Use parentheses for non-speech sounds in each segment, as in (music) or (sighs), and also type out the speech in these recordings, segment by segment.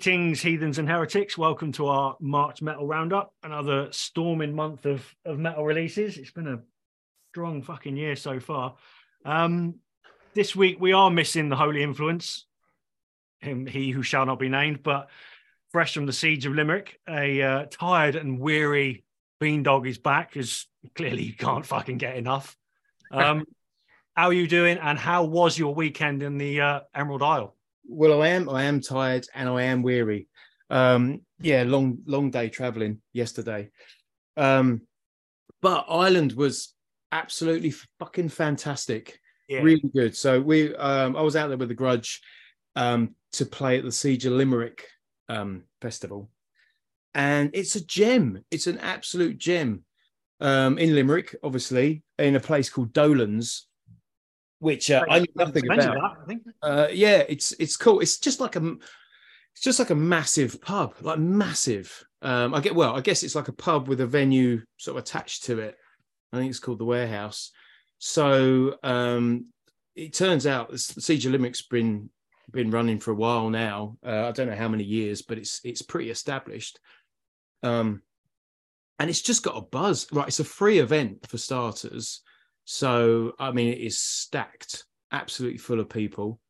Greetings, heathens and heretics. Welcome to our March Metal Roundup, another storming month of, of metal releases. It's been a strong fucking year so far. Um, this week we are missing the Holy Influence, him, he who shall not be named, but fresh from the siege of Limerick, a uh, tired and weary Beandog is back, as clearly you can't fucking get enough. (laughs) Um, how are you doing, and how was your weekend in the uh, Emerald Isle? Well, I am. I am tired and I am weary. Um, yeah, long, long day traveling yesterday. Um, but Ireland was absolutely fucking fantastic. Yeah. Really good. So we, um, I was out there with the Grudge um, to play at the Siege of Limerick um, festival, and it's a gem. It's an absolute gem um, in Limerick, obviously, in a place called Dolan's, which uh, I knew nothing about. That, I think. Uh, yeah, it's it's cool. It's just like a it's just like a massive pub, like massive. Um, I get well, I guess it's like a pub with a venue sort of attached to it. I think it's called the Warehouse. So um, it turns out the Siege of Limerick's been been running for a while now. Uh, I don't know how many years, but it's it's pretty established. Um, and it's just got a buzz. Right, it's a free event for starters. So, I mean, it is stacked, absolutely full of people,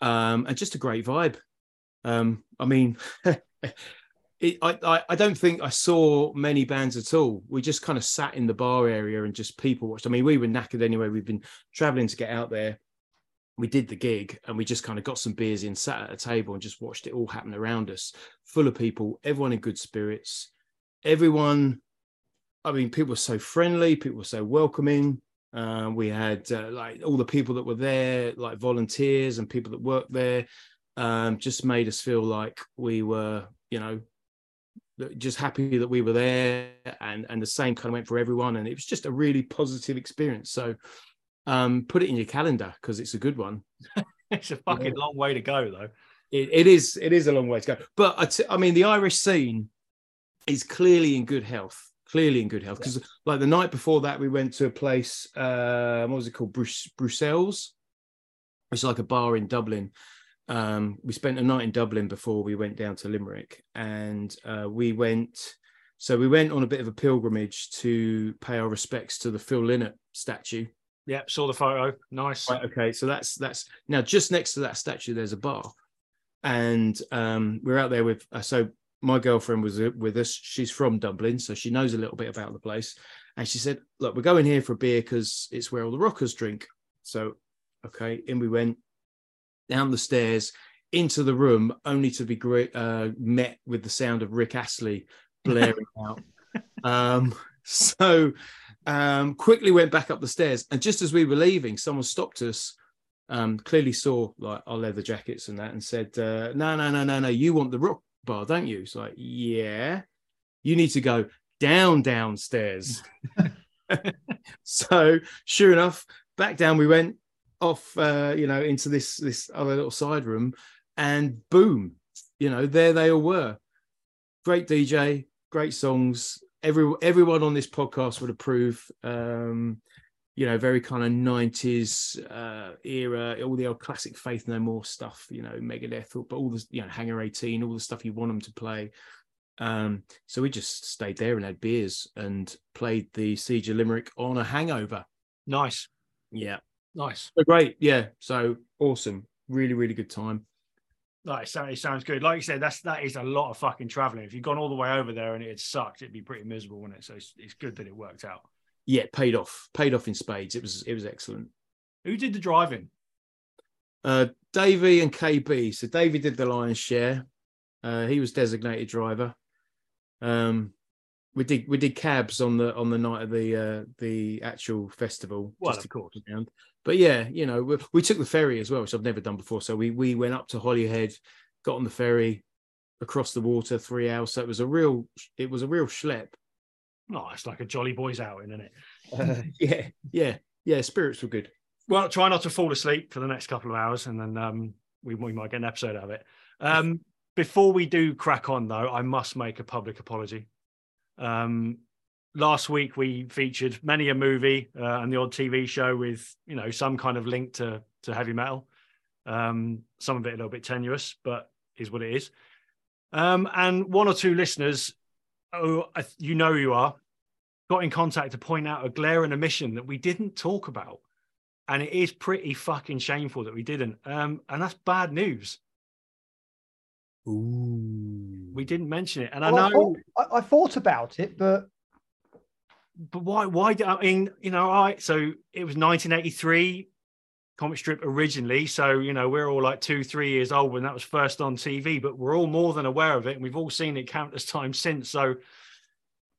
um, and just a great vibe. Um, I mean, (laughs) it, I, I don't think I saw many bands at all. We just kind of sat in the bar area and just people watched. I mean, we were knackered anyway. We've been traveling to get out there. We did the gig and we just kind of got some beers in, sat at a table and just watched it all happen around us, full of people, everyone in good spirits, everyone. I mean, people were so friendly, people were so welcoming. Uh, we had uh, like all the people that were there, like volunteers and people that worked there, um, just made us feel like we were, you know, just happy that we were there, and and the same kind of went for everyone, and it was just a really positive experience. So, um, put it in your calendar because it's a good one. (laughs) it's a fucking yeah. long way to go, though. It, it is. It is a long way to go. But I, t- I mean, the Irish scene is clearly in good health clearly in good health. Because yeah. like the night before that, we went to a place. Uh, what was it called? Bruce, Bruxelles. It's like a bar in Dublin. Um, we spent a night in Dublin before we went down to Limerick, and uh, we went. So we went on a bit of a pilgrimage to pay our respects to the Phil Lynott statue. Yeah, saw the photo. Nice. Right, okay, so that's that's now just next to that statue. There's a bar, and um, we're out there with. Uh, so my girlfriend was with us. She's from Dublin, so she knows a little bit about the place. And she said, "Look, we're going here for a beer because it's where all the rockers drink." So, okay, in we went down the stairs into the room, only to be great, uh, met with the sound of Rick Astley (laughs) blaring out. Um, so, um, quickly went back up the stairs, and just as we were leaving, someone stopped us. Um, clearly saw like our leather jackets and that, and said, uh, "No, no, no, no, no! You want the rock bar, don't you? It's like, yeah, you need to go down downstairs. (laughs) so sure enough, back down we went off, uh, you know, into this this other little side room, and boom, you know, there they all were. Great DJ, great songs. Every everyone on this podcast would approve. Um, you know, very kind of 90s uh, era, all the old classic Faith No More stuff, you know, Megadeth, but all the, you know, Hangar 18, all the stuff you want them to play. Um, so we just stayed there and had beers and played the Siege of Limerick on a hangover. Nice. Yeah. Nice. So great. Yeah. So awesome. Really, really good time. Nice. It sounds good. Like you said, that's that is a lot of fucking traveling. If you'd gone all the way over there and it had sucked, it'd be pretty miserable, wouldn't it? So it's, it's good that it worked out yeah, paid off, paid off in spades. It was it was excellent. Who did the driving? Uh, Davey and KB. So Davey did the lion's share. Uh, he was designated driver. Um, we did we did cabs on the on the night of the uh, the actual festival. Well, just of course. Around. But yeah, you know, we, we, took the ferry as well, which I've never done before. So we we went up to Holyhead, got on the ferry across the water three hours. So it was a real it was a real schlep. Oh, it's like a jolly boys outing, isn't it? Uh, (laughs) yeah, yeah, yeah. Spirits were good. Well, try not to fall asleep for the next couple of hours, and then um, we, we might get an episode out of it. Um, before we do crack on, though, I must make a public apology. Um, last week we featured many a movie uh, and the odd TV show with you know some kind of link to to heavy metal. Um, some of it a little bit tenuous, but is what it is. Um, and one or two listeners, oh, I- you know who you are, got in contact to point out a glaring omission that we didn't talk about. And it is pretty fucking shameful that we didn't. Um, and that's bad news. Ooh. We didn't mention it. And I Well, I, know, thought, I, I thought about it, but but why, why, did, I mean, you know, I. So it was 1983 comic strip originally. So, you know, we're all like two, three years old when that was first on TV, but we're all more than aware of it. And we've all seen it countless (laughs) times since. So,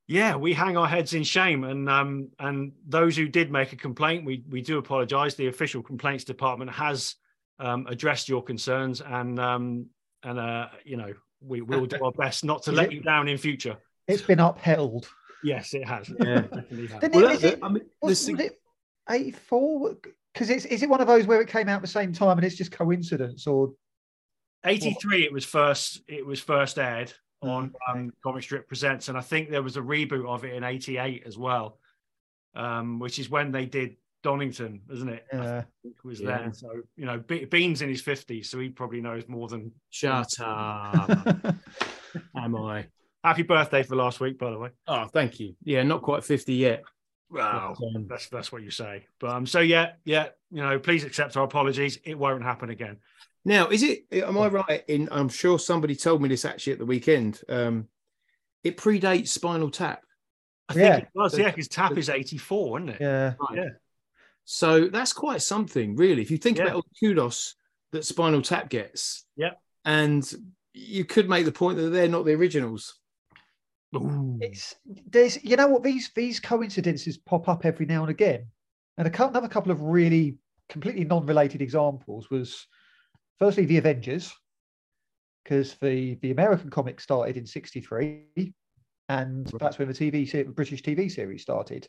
yeah, we hang our heads in shame. And um, and those who did make a complaint, we we do apologize. The official complaints department has um, addressed your concerns and um, and uh, you know, we will do our best not to Is let it- you down in future. it's been upheld. Yes, it has. Yeah. (laughs) Definitely has. Well, it, is that- it, I mean, was, the was it 84? Because it's is it one of those where it came out at the same time and it's just coincidence or 83 it was first it was first aired on Okay. um, comic strip presents and i think there was a reboot of it in 88 as well um, which is when they did donington isn't it I uh, it was Yeah. then so you know Be- bean's in his 50s so he probably knows more than Shut up. (laughs) Am I? happy birthday for last week by the way Oh, thank you. Yeah, not quite 50 yet. Wow But, um, that's that's what you say but um so yeah yeah you know please accept our apologies it won't happen again Now, is it? Am I right in? I'm sure somebody told me this actually at the weekend. Um, it predates Spinal Tap, i think Yeah. it does yeah because tap is 84 isn't it yeah. Yeah. So that's quite something, really. If you think Yeah. about all the kudos that Spinal Tap gets, Yeah. and you could make the point that they're not the originals. Ooh. It's there's you know what these these coincidences pop up every now and again, and a couple, another couple of really completely non-related examples was firstly the Avengers, because the the American comic started in '63, and that's when the TV se- British TV series started.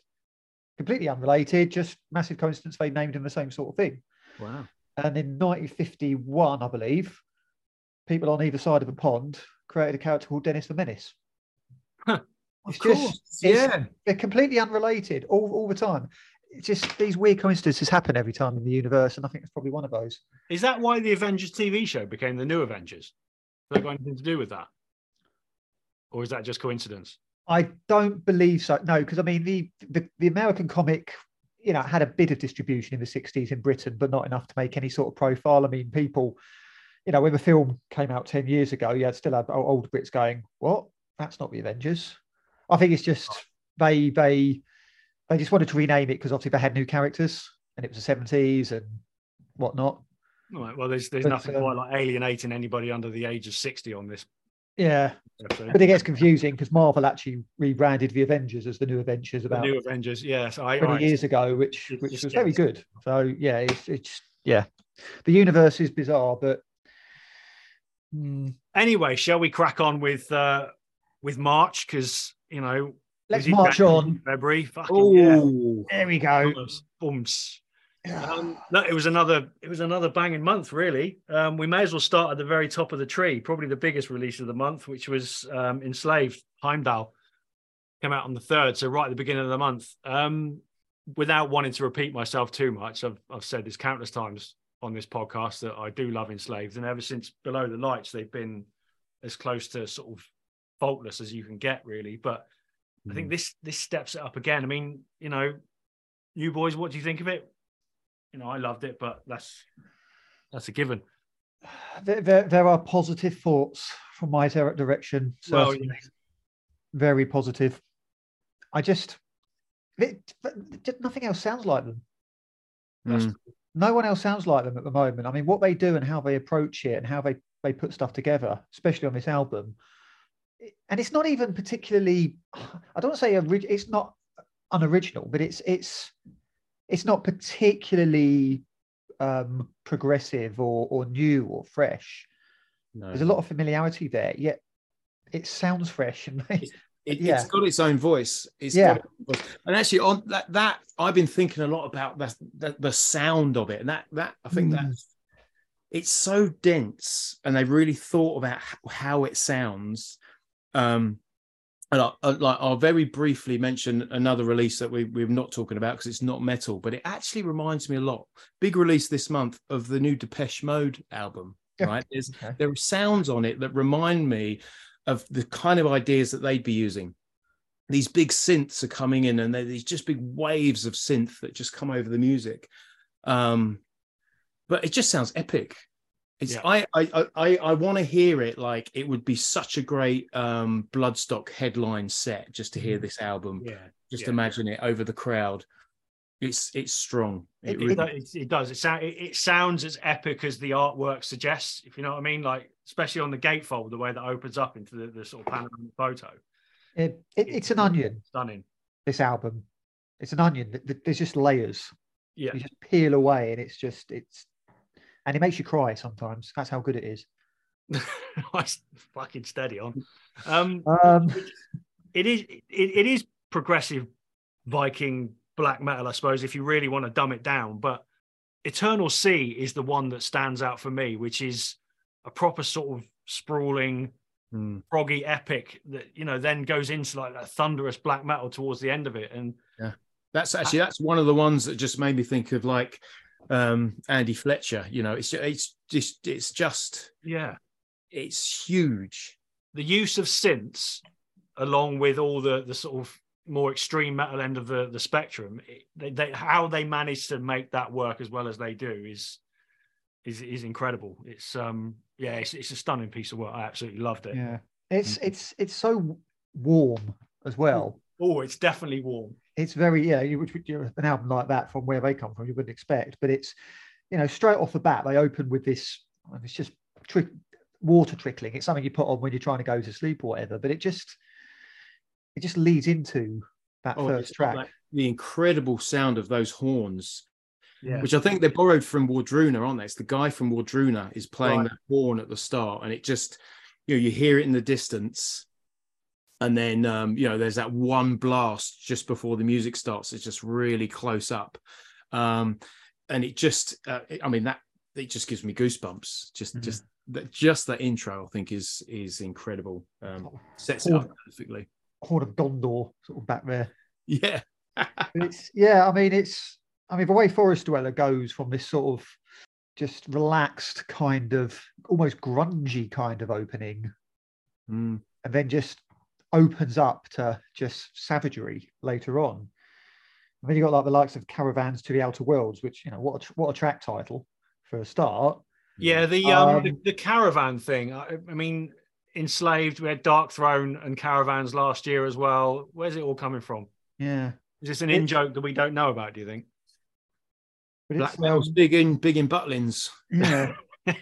Completely unrelated, just massive coincidence they named them the same sort of thing. Wow. And in 1951, I believe, people on either side of the pond created a character called Dennis the Menace. Of It's course. just- yeah. They're completely unrelated all, all the time. It's just these weird coincidences happen every time in the universe, and I think it's probably one of those. Is that why the Avengers TV show became the new Avengers? Has that got anything to do with that? Or is that just coincidence? I don't believe so. No, because I mean the, the the American comic, you know, had a bit of distribution in the '60s in Britain, but not enough to make any sort of profile. I mean, people, you know, when the film came out ten years ago, you had still had old Brits going, "What? That's not the Avengers." I think it's just they they they just wanted to rename it because obviously they had new characters and it was the '70s and whatnot. Right, well, there's there's But, nothing um, quite like alienating anybody under the age of 60 on this Yeah, episode. but it gets confusing because Marvel actually rebranded the Avengers as the New Avengers The about new Avengers, yes. I, 20 I years ago, which which was very good. So yeah, it's, it's yeah, the universe is bizarre, but Mm, Anyway, shall we crack on with uh with March? Because you know, let's march on. February. Fucking yeah. There we go. Bums. Um, no, it was another it was another banging month, really. Um, we may as well start at the very top of the tree, probably the biggest release of the month, which was um, Enslaved Heimdal. Came out on the third, so right at the beginning of the month. Um, without wanting to repeat myself too much, I've I've said this countless times on this podcast that I do love Enslaved, and ever since Below the Lights, they've been as close to sort of faultless as you can get, really. But I think this this steps it up again. I mean, you know, you boys, what do you think of it? You know, I loved it, but that's that's a given. (sighs) There, there, there are positive thoughts from my dir- direction. Well, certainly. very positive. I just, it, but nothing else sounds like them. Mm. No one else sounds like them at the moment. I mean, what they do and how they approach it and how they they put stuff together, especially on this album, it- and it's not even particularly. I don't say it's not unoriginal, but it's it's it's not particularly um, progressive or or new or fresh. no. There's a lot of familiarity there, yet it sounds fresh and (laughs) they, It, Yeah. has got its own voice. It's Yeah. got its own voice. and actually on that that I've been thinking a lot about that the, the sound of it, and that that I think Mm. that it's so dense, and they really thought about how it sounds. Um, and I, like I'll very briefly mention another release that we we're not talking about because it's not metal, but it actually reminds me a lot. Big release this month of the new Depeche Mode album. Right? There's Okay. there are sounds on it that remind me of the kind of ideas that they'd be using. These big synths are coming in, and they're these just big waves of synth that just come over the music. Um, but it just sounds epic. It's Yeah. I I I I want to hear it like it would be such a great um Bloodstock headline set just to hear Mm. this album. Yeah. Just yeah. imagine it over the crowd. It's it's strong. It, It- really It, does- it, it does. It, sound, it, it sounds as epic as the artwork suggests, if you know what I mean. Like, especially on the gatefold, the way that opens up into the, the sort of panoramic photo. It, it, it's an onion. Stunning. This album, it's an onion. Th- th- There's just layers. Yeah. You just peel away, and it's just it's, and it makes you cry sometimes. That's how good it is. (laughs) Nice, fucking steady on. Um, Um, it is it, it is progressive Viking black metal, I suppose, if you really want to dumb it down. But Eternal Sea is the one that stands out for me, which is a proper sort of sprawling, Mm. proggy epic that you know then goes into like a thunderous black metal towards the end of it. And yeah, That's actually that's one of the ones that just made me think of like um Andy Fletcher. You know, it's it's just it's just yeah, it's huge. the use of synths along with all the the sort of more extreme metal end of the the spectrum it- they, they how they manage to make that work as well as they do is is is incredible it's um yeah it's, it's a stunning piece of work i absolutely loved it yeah, it's it's it's so warm as well. oh it's definitely warm It's very yeah. You would you an album like that from where they come from, you wouldn't expect. But it's you know straight off the bat they open with this. It's just trick water trickling. It's something you put on when you're trying to go to sleep or whatever. But it just it just leads into that Oh, first track. that- the incredible sound of those horns, yeah which I think they're borrowed from Wardruna, aren't they? It's the guy from Wardruna is playing Right. that horn at the start, and it just you know you hear it in the distance. And then um, you know, there's that one blast just before the music starts. It's just really close up, um, and it just, uh, I mean, that it just gives me goosebumps. Just, Mhm. just that, just that intro, I think is is incredible. Um, sets it up perfectly. Horn of Gondor sort of back there. Yeah, (laughs) it's yeah. I mean, it's I mean the way Forest Dweller goes from this sort of just relaxed kind of almost grungy kind of opening Mm. and then just opens up to just savagery later on. And then you got like the likes of Caravans to the Outer Worlds, which you know what a, tr- what a track title for a start. yeah the um, the, Um, the caravan thing I, I mean enslaved we had Darkthrone and caravans last year as well where's it all coming from Yeah, is this an in joke that we don't know about do you think but Black it's metal's um, big in big in Butlins. yeah. (laughs)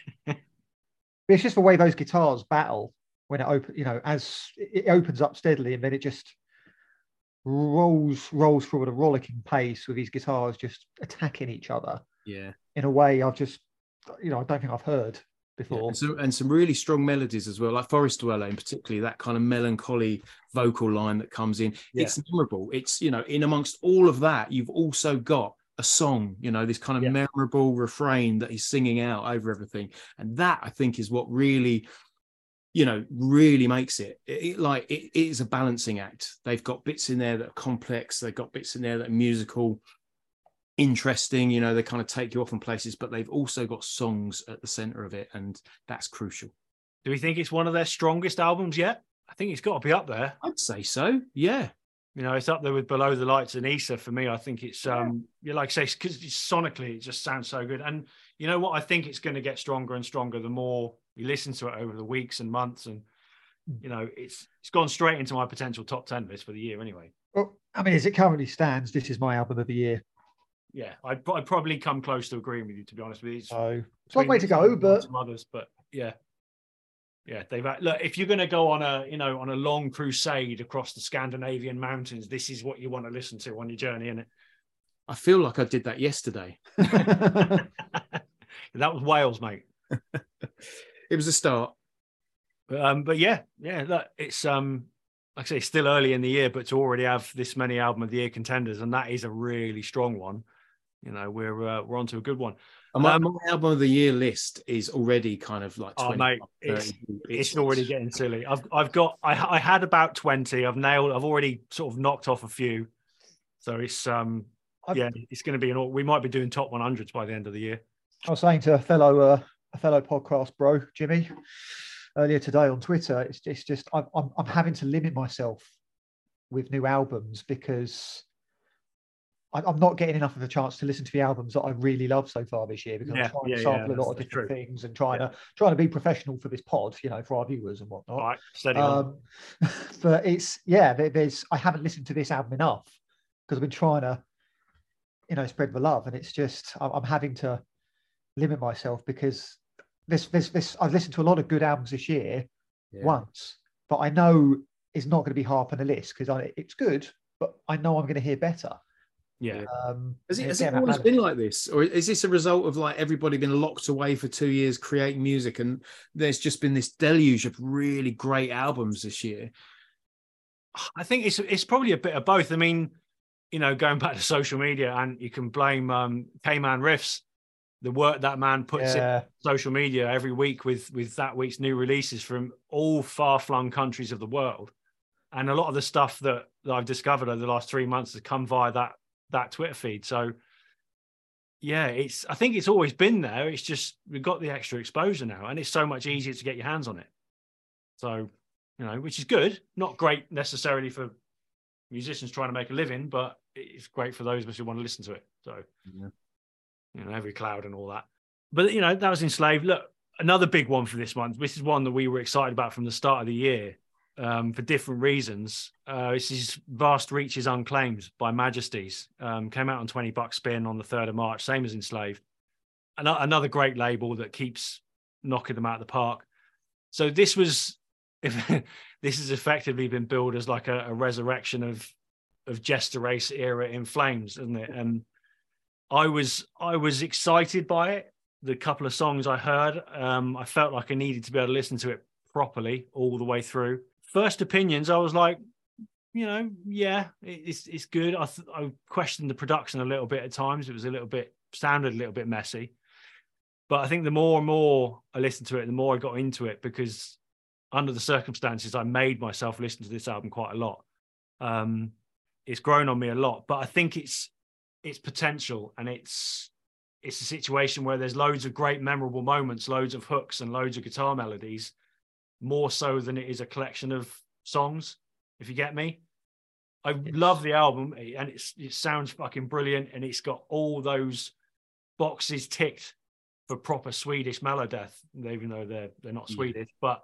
It's just the way those guitars battle when it open, you know, as it opens up steadily and then it just rolls rolls through at a rollicking pace with these guitars just attacking each other Yeah. in a way I've just, you know, I don't think I've heard Yeah, before. and, some, and some really strong melodies as well, like Forest Dweller in particularly, that kind of melancholy vocal line that comes in. Yeah. It's memorable. It's, you know, in amongst all of that, you've also got a song, you know, this kind of Yeah. memorable refrain that he's singing out over everything. And that I think is what really, you know, really makes it, it, it like it, it is a balancing act. They've got bits in there that are complex, they've got bits in there that are musical interesting you know they kind of take you off in places but they've also got songs at the center of it and that's crucial do we think it's one of their strongest albums yet i think it's got to be up there i'd say so yeah you know, it's up there with Below the Lights and Isa for me. I think it's um, you like I say, because sonically it just sounds so good. And you know what? I think it's going to get stronger and stronger the more you listen to it over the weeks and months. And hmm. you know, it's it's gone straight into my potential top ten list for the year anyway. Well, I mean, as it currently stands, this is my album of the year. Yeah, I'd, I'd probably come close to agreeing with you to be honest with you. It's So it's a long way to go, but some others, but yeah, yeah, they've had- look. If you're going to go on a you know on a long crusade across the Scandinavian mountains, this is what you want to listen to on your journey, isn't it? i feel like i did that yesterday (laughs) (laughs) that was Wales, mate. (laughs) it was a start But, um, but yeah, yeah, look, it's um, like I say, still early in the year, but to already have this many album of the year contenders, and that is a really strong one. You know, we're uh, we're onto a good one. And my, Um, my album of the year list is already kind of like Oh, 20, mate, 30. it's- It's, already getting silly. I've I've got I I had about twenty. I've nailed. I've already sort of knocked off a few. So it's um I've- yeah, it's going to be an. all- We might be doing top one hundreds by the end of the year. I was saying to a fellow uh, a fellow podcast bro, Jimmy, earlier today on Twitter. It's, it's just I'm, I'm, I'm having to limit myself with new albums because I, am not getting enough of a chance to listen to the albums that I really love so far this year because yeah, I'm trying yeah, to sample yeah, a lot of different things and trying to trying to be professional for this pod, you know, for our viewers and whatnot. All right, steady um, on. (laughs) but it's yeah, there, there's I haven't listened to this album enough because I've been trying to, you know, spread the love, and it's just I'm, I'm having to limit myself because this this this I've listened to a lot of good albums this year once, but I know it's not going to be half on the list because it's good, but I know I'm going to hear better. Yeah. Um, has it, has it always been like this, or is this a result of like everybody been locked away for two years creating music, and there's just been this deluge of really great albums this year? I think it's it's probably a bit of both. I mean, you know, going back to social media, and you can blame um, K-Man Riffs, the work that man puts yeah. in social media every week with with that week's new releases from all far flung countries of the world, and a lot of the stuff that, that I've discovered over the last three months has come via that that Twitter feed. So yeah, it's I think it's always been there. It's just we've got the extra exposure now, and it's so much easier to get your hands on it. So, you know, which is good. Not great necessarily for musicians trying to make a living, but it's great for those of us who want to listen to it. So, yeah. You know, every cloud and all that. But you know, that was enslaved. Look, another big one for this month. This is one that we were excited about from the start of the year um, for different reasons. Uh, this is Vast Reaches Unclaimed by Majesties. Um, came out on 20 Buck Spin on the 3rd of March, same as Enslaved. An- another great label that keeps knocking them out of the park. So this was, if, (laughs) this has effectively been billed as like a, a resurrection of of Jester Race era in flames, isn't it? And I was I was excited by it. The couple of songs I heard, um, I felt like I needed to be able to listen to it properly all the way through first opinions, I was like, you know, yeah, it's it's good. I th- I questioned the production a little bit at times. It was a little bit sounded a little bit messy, but I think the more and more I listened to it, the more I got into it because under the circumstances, I made myself listen to this album quite a lot. Um, it's grown on me a lot, but I think it's it's potential and it's it's a situation where there's loads of great memorable moments, loads of hooks and loads of guitar melodies more so than it is a collection of songs, if you get me. I yes. love the album and it's, it sounds fucking brilliant and it's got all those boxes ticked for proper Swedish melodeath, even though they're they're not Swedish, yeah. but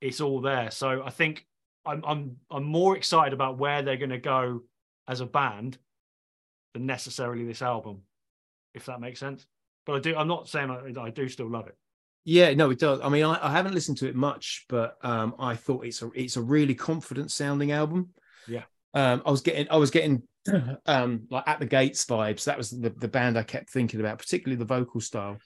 it's all there. So I think I'm I'm I'm more excited about where they're going to go as a band than necessarily this album, if that makes sense. But I do. I'm not saying I, I do still love it. Yeah, no, it does. I mean, I, I haven't listened to it much, but um, I thought it's a it's a really confident sounding album. Yeah. Um, I was getting I was getting (clears throat) um, like at the gates vibes. That was the, the band I kept thinking about, particularly the vocal style.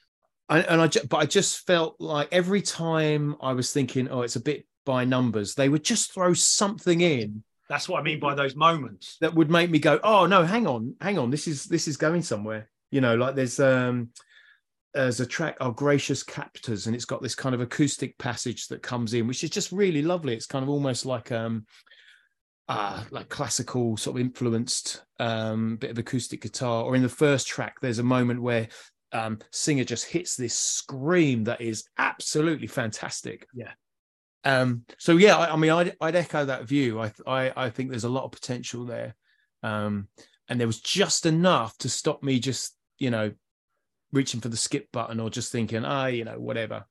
And, and I but I just felt like every time I was thinking, oh, it's a bit by numbers, they would just throw something in. That's what I mean by those moments. That would make me go, oh no, hang on, hang on, this is this is going somewhere. You know, like there's um there's a track our gracious captors and it's got this kind of acoustic passage that comes in which is just really lovely. It's kind of almost like um uh like classical sort of influenced um bit of acoustic guitar. Or in the first track there's a moment where um singer just hits this scream that is absolutely fantastic. Yeah um so yeah i, I mean I'd, I'd echo that view I, I i think there's a lot of potential there um and there was just enough to stop me just you know reaching for the skip button or just thinking, ah, you know, whatever.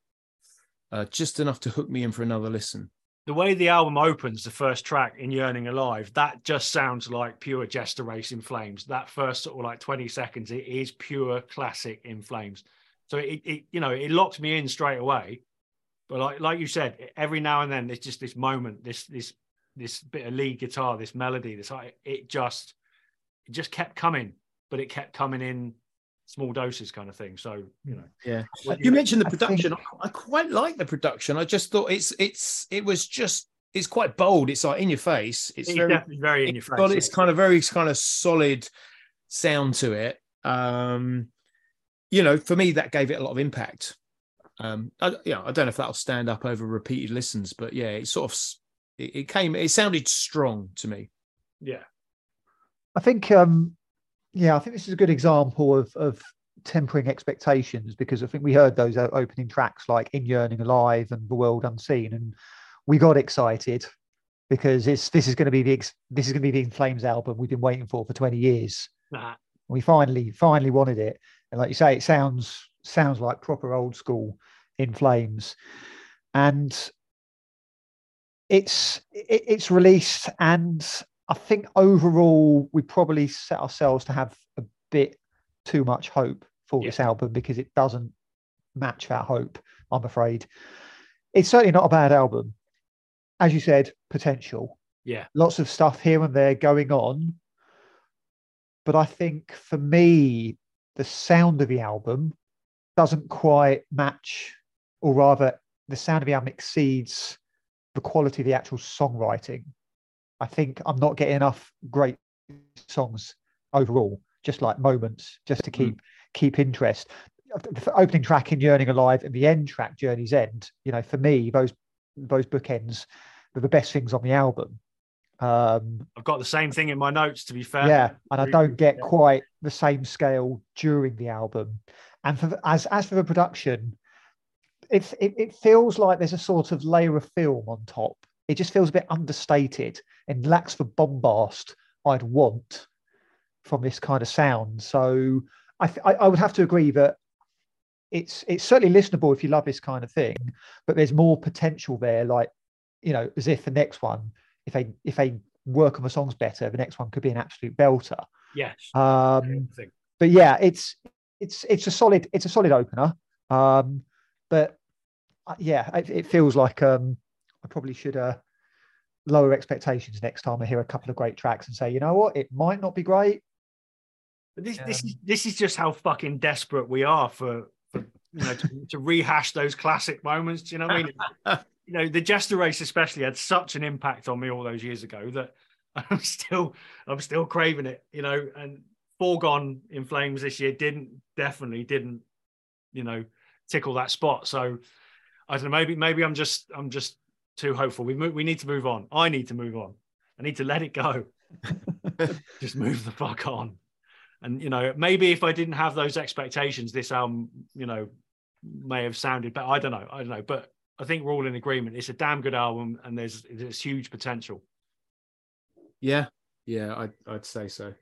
Uh, just enough to hook me in for another listen. The way the album opens, the first track in Yearning Alive, that just sounds like pure Jester Race in Flames. That first sort of like 20 seconds, it is pure classic in Flames. So it, it you know, it locked me in straight away. But like like you said, every now and then there's just this moment, this this this bit of lead guitar, this melody, this it just it just kept coming, but it kept coming in small doses kind of thing. So you know, yeah. You, you mentioned the production. I, think... I, quite like the production. I just thought it's it's it was just it's quite bold. It's like in your face. It's, it's very definitely very in your face. Got, it's kind of very kind of solid sound to it. Um, you know, for me, that gave it a lot of impact. Um, I, yeah, I don't know if that'll stand up over repeated listens, but yeah, it sort of it, it came. It sounded strong to me. Yeah, I think um, yeah, I think this is a good example of of tempering expectations because I think we heard those opening tracks like In Yearning Alive and The World Unseen, and we got excited because it's this is going to be the this is going to be the In Flames album we've been waiting for for 20 years. Nah. We finally finally wanted it, and like you say, it sounds sounds like proper old school In Flames, and it's it, it's released, and I think overall we probably set ourselves to have a bit too much hope for yeah. this album because it doesn't match that hope. I'm afraid. It's certainly not a bad album as you said, potential. Yeah. Lots of stuff here and there going on. But I think for me, the sound of the album doesn't quite match, or rather, the sound of the album exceeds the quality of the actual songwriting. I think I'm not getting enough great songs overall, just like moments, just to keep mm. keep interest. The opening track in Yearning Alive and the end track, Journey's End, you know, for me, those those bookends are the best things on the album. Um, I've got the same thing in my notes, to be fair. Yeah, and I don't get quite the same scale during the album. And for as as for the production, it, it, it feels like there's a sort of layer of film on top. It just feels a bit understated and lacks the bombast I'd want from this kind of sound. So I, I, I would have to agree that it's it's certainly listenable if you love this kind of thing, but there's more potential there. Like you know, as if the next one, if they if they work on the songs better, the next one could be an absolute belter. Yes. Um, but yeah, it's it's it's a solid it's a solid opener. Um, but uh, yeah, it, it, feels like um, I probably should uh, lower expectations next time I hear a couple of great tracks and say, you know what, it might not be great. But this um, this is this is just how fucking desperate we are for for you know to, to rehash those classic moments. Do you know what I mean? (laughs) you know, the Jester race especially had such an impact on me all those years ago that (laughs) I'm still I'm still craving it. You know, and Foregone in Flames this year didn't definitely didn't you know tickle that spot. So I don't know. Maybe maybe I'm just I'm just too hopeful. We we need to move on. I need to move on. I need to let it go. (laughs) just move the fuck on. And you know, maybe if I didn't have those expectations, this album, you know, may have sounded better. I don't know. I don't know. But I think we're all in agreement. It's a damn good album, and there's there's huge potential. Yeah, yeah, I'd I'd say so.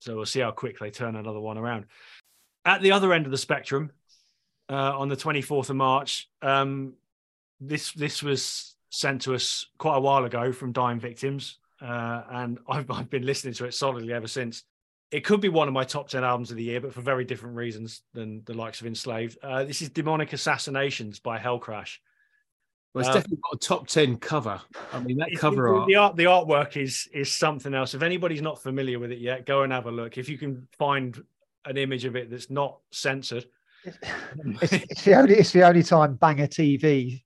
So we'll see how quick they turn another one around. At the other end of the spectrum, uh, on the 24th of March, um, this this was sent to us quite a while ago from Dying Victims, uh, and (laughs) I've, I've been listening to it solidly ever since it could be one of my top 10 albums of the year, but for very different reasons than the likes of Enslaved. Uh, this is Demonic Assassinations by Hellcrash. Well, it's uh, definitely got a top 10 cover. I mean, that cover art. The art, the artwork is is something else. If anybody's not familiar with it yet, go and have a look. If you can find an image of it that's not censored. It's, it's the only it's the only time Banger TV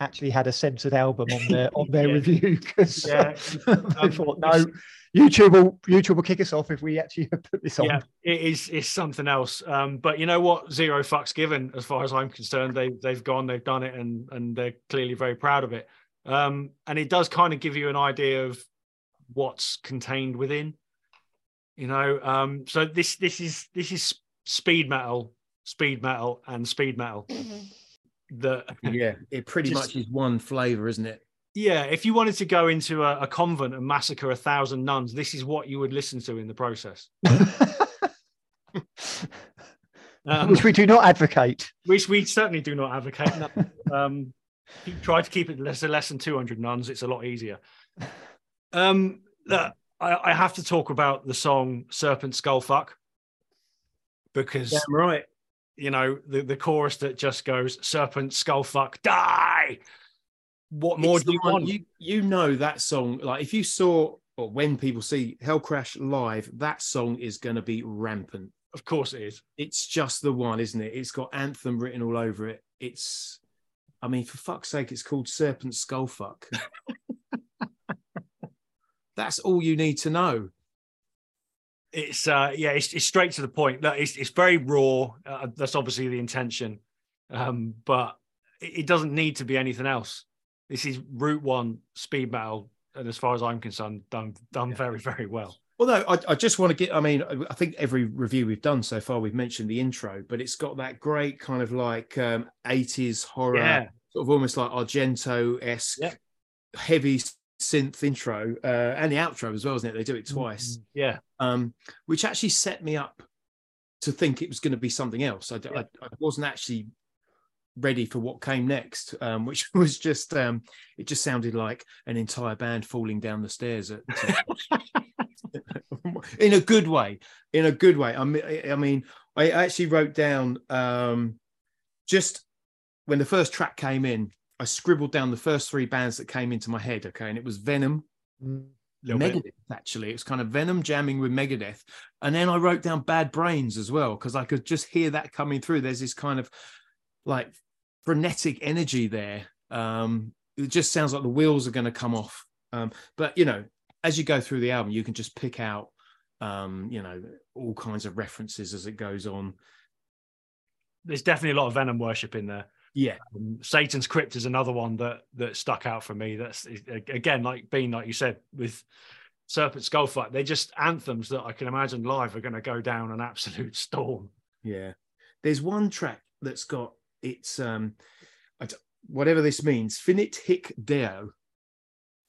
actually had a censored album on their on their (laughs) yeah. review because yeah. uh, I thought no YouTube will YouTube will kick us off if we actually (laughs) put this on. Yeah, it is it's something else. Um, but you know what? Zero fucks given, as far as I'm concerned. They they've gone, they've done it, and and they're clearly very proud of it. Um, and it does kind of give you an idea of what's contained within. You know, um, so this this is this is speed metal, speed metal, and speed metal. Mm-hmm. The yeah, it pretty (laughs) just, much is one flavor, isn't it? Yeah, if you wanted to go into a, a, convent and massacre a thousand nuns, this is what you would listen to in the process. (laughs) um, which we do not advocate. Which we certainly do not advocate. No. (laughs) um, try to keep it less, less than 200 nuns. It's a lot easier. (laughs) Um, look, I, I, have to talk about the song Serpent Skullfuck because, Damn right. you know, the, the chorus that just goes Serpent Skullfuck, die what more do you want? You you know that song. Like if you saw or when people see Hellcrash live, that song is going to be rampant. Of course it is. It's just the one, isn't it? It's got anthem written all over it. It's, I mean, for fuck's sake, it's called Serpent Skullfuck. (laughs) That's all you need to know. It's uh yeah, it's, it's straight to the point. It's it's very raw. Uh, that's obviously the intention, um, but it, it doesn't need to be anything else this is Route One speed metal, and as far as I'm concerned, done done yeah. very very well. Although I, I just want to get, I mean, I think every review we've done so far, we've mentioned the intro, but it's got that great kind of like um, 80s horror, Yeah. sort of almost like Argento esque, Yeah. heavy synth intro, uh, and the outro as well, isn't it? They do it twice, Yeah. um, which actually set me up to think it was going to be something else. I, I, I wasn't actually ready for what came next, um, which (laughs) was just, um, it just sounded like an entire band falling down the stairs at. (laughs) in a good way in a good way. I mean i mean i actually wrote down um just when the first track came in i scribbled down the first three bands that came into my head okay? And it was venom bit. megadeth actually. It was kind of venom jamming with megadeth. And then i wrote down bad brains as well because i could just hear that coming through. There's this kind of like frenetic energy there um it just sounds like the wheels are going to come off um but you know as you go through the album you can just pick out um you know all kinds of references as it goes on There's definitely a lot of Venom worship in there. yeah Um, Satan's Crypt is another one that that stuck out for me. That's again, like being like you said with Serpent Skullfuck, they're just anthems that I can imagine live are going to go down an absolute (laughs) storm. Yeah. There's one track that's got it's um whatever this means, finit hic deo.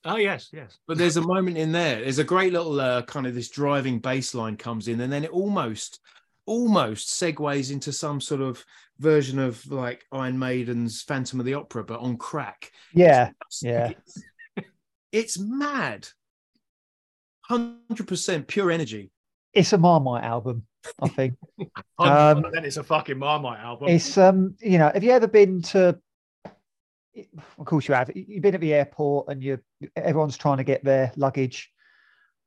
Oh yes, yes. But there's a moment in there. There's a great little uh, kind of this driving bass line comes in, and then it almost almost segues into some sort of version of like Iron Maiden's Phantom of the Opera, but on crack. Yeah, yeah. It's, it's mad. Hundred percent pure energy. It's a Marmite album, I think. (laughs) Um, then it's a fucking Marmite album. It's um, you know, have you ever been to? Of course you have. You've been at the airport and you everyone's trying to get their luggage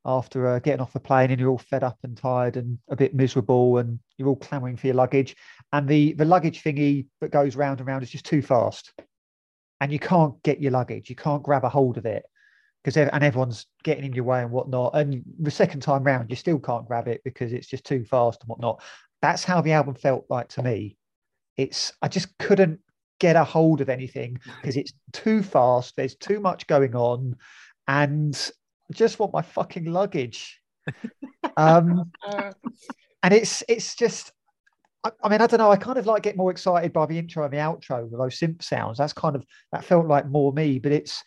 after uh, getting off the plane, and you're all fed up and tired and a bit miserable, and you're all clamoring for your luggage, and the the luggage thingy that goes round and round is just too fast, and you can't get your luggage. You can't grab a hold of it because and everyone's getting in your way and whatnot. And the second time round, you still can't grab it because it's just too fast and whatnot. That's how the album felt like to me. It's I just couldn't get a hold of anything because it's too fast. There's too much going on, and I just want my fucking luggage. (laughs) um, and it's it's just. I, I mean, I don't know. I kind of like get more excited by the intro and the outro with those synth sounds. That's kind of that felt like more me. But it's,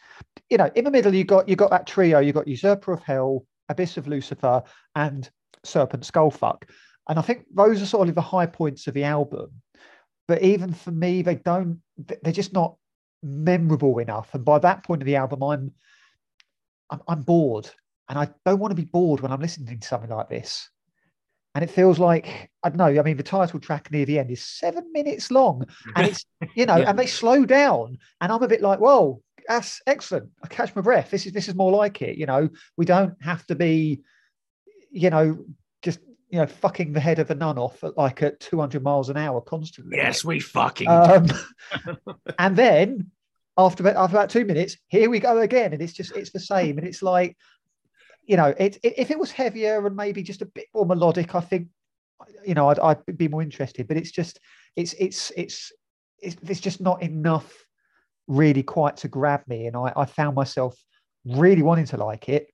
you know, in the middle you got you got that trio. You got Usurper of Hell, Abyss of Lucifer, and Serpent Skullfuck. And I think those are sort of the high points of the album. But even for me, they don't. They're just not memorable enough. And by that point of the album, I'm I'm, I'm bored, and I don't want to be bored when I'm listening to something like this. And it feels like I don't know. I mean, the title track near the end is seven minutes long, and it's you know, (laughs) Yeah. and they slow down, and I'm a bit like, whoa, that's excellent. I catch my breath. This is this is more like it. You know, we don't have to be, you know, just you know, fucking the head of a nun off at like at 200 miles an hour constantly. yes, we fucking. Um, (laughs) and then after about, after about two minutes, here we go again, and it's just it's the same, and it's like, you know, it, it if it was heavier and maybe just a bit more melodic, I think, you know, I'd, I'd be more interested. But it's just it's it's it's it's there's just not enough really quite to grab me, and I I found myself really wanting to like it.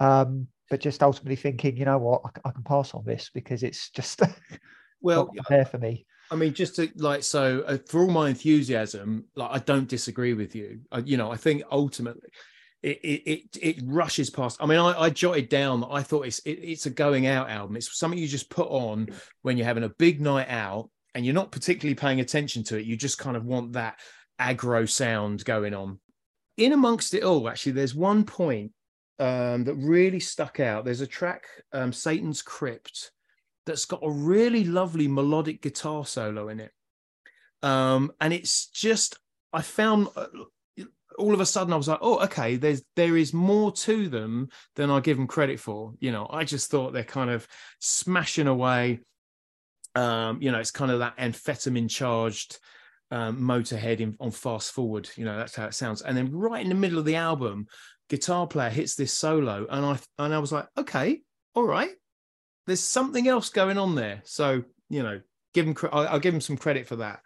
Um, but just ultimately thinking, you know what, I can pass on this because it's just (laughs) Well, there for me. I mean, just to like, so uh, for all my enthusiasm, like I don't disagree with you. I, you know, I think ultimately it it it, it rushes past. I mean, I, I jotted down. that I thought it's it, it's a going out album. It's something you just put on when you're having a big night out and you're not particularly paying attention to it. You just kind of want that aggro sound going on. In amongst it all, actually, there's one point um, that really stuck out. There's a track, um, Satan's Crypt that's got a really lovely melodic guitar solo in it. Um, and it's just, I found uh, all of a sudden I was like, oh, okay, there's there is more to them than I give them credit for. You know, I just thought they're kind of smashing away. Um, you know, it's kind of that amphetamine charged um, motorhead in, on fast forward. You know, that's how it sounds. And then right in the middle of the album, guitar player hits this solo, and I and I was like, okay, all right, there's something else going on there. So you know, give him, I'll, I'll give him some credit for that.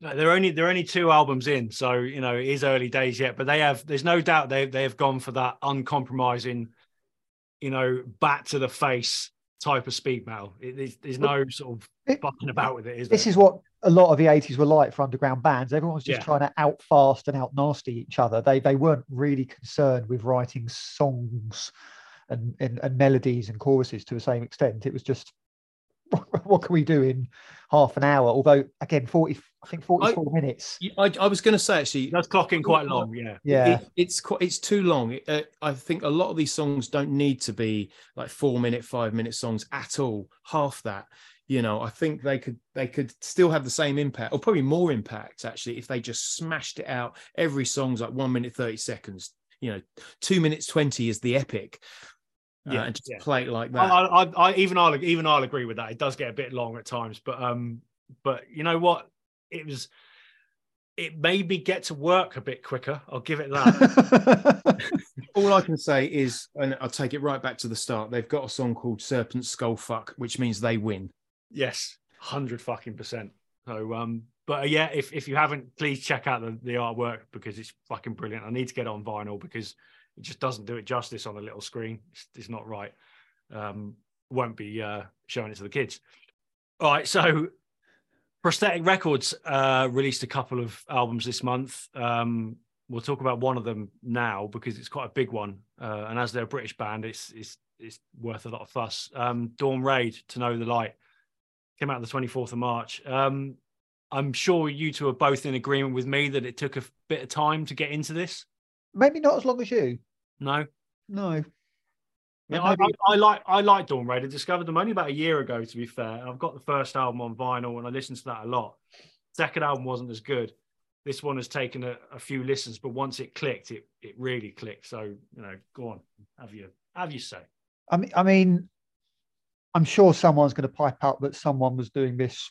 No, they're only they're only two albums in, so you know it is early days yet. But they have there's no doubt they they have gone for that uncompromising you know, back to the face type of speed metal. It, there's, there's no sort of fucking about with it, is This there? is what a lot of the 80s were like for underground bands. Everyone was just Yeah. trying to out fast and out nasty each other. They they weren't really concerned with writing songs and, and, and melodies and choruses to the same extent. It was just (laughs) what can we do in half an hour? Although again, 40 I think 44 minutes. I, I was going to say actually, that's clocking quite long, yeah. Yeah. it- it's quite it's too long. It- uh, I think a lot of these songs don't need to be like four minute, five minute songs at all. Half that, you know. I think they could they could still have the same impact, or probably more impact actually, if they just smashed it out. Every song's like one minute thirty seconds. You know, two minutes twenty is the epic. Uh, Yeah, and just yeah. play it like that. I, I, I even I'll even I'll agree with that. It does get a bit long at times, but um, but you know what? It was. It made me get to work a bit quicker. I'll give it that. (laughs) All I can say is, and I'll take it right back to the start. They've got a song called "Serpent Skullfuck," which means they win. Yes, hundred fucking percent. So um, but uh, yeah, if if you haven't, please check out the, the artwork because it's fucking brilliant. I need to get on vinyl because it just doesn't do it justice on a little screen. It's, it's not right. Um, won't be uh, showing it to the kids. All right, so Prosthetic Records uh, released a couple of albums this month. Um, we'll talk about one of them now because it's quite a big one, uh, and as they're a British band, it's it's it's worth a lot of fuss. Um, Dawn Ray'd, To Know the Light, came out the twenty fourth of March. Um, I'm sure you two are both in agreement with me that it took a bit of time to get into this. Maybe not as long as you. No, No. Yeah, I, I, I like I like Dawn Ray'd. I discovered them only about a year ago. To be fair, I've got the first album on vinyl and I listened to that a lot. Second album wasn't as good. This one has taken a, a few listens, but once it clicked, it it really clicked. So you know, go on, have you have you say? I mean, I mean, I'm sure someone's going to pipe up that someone was doing this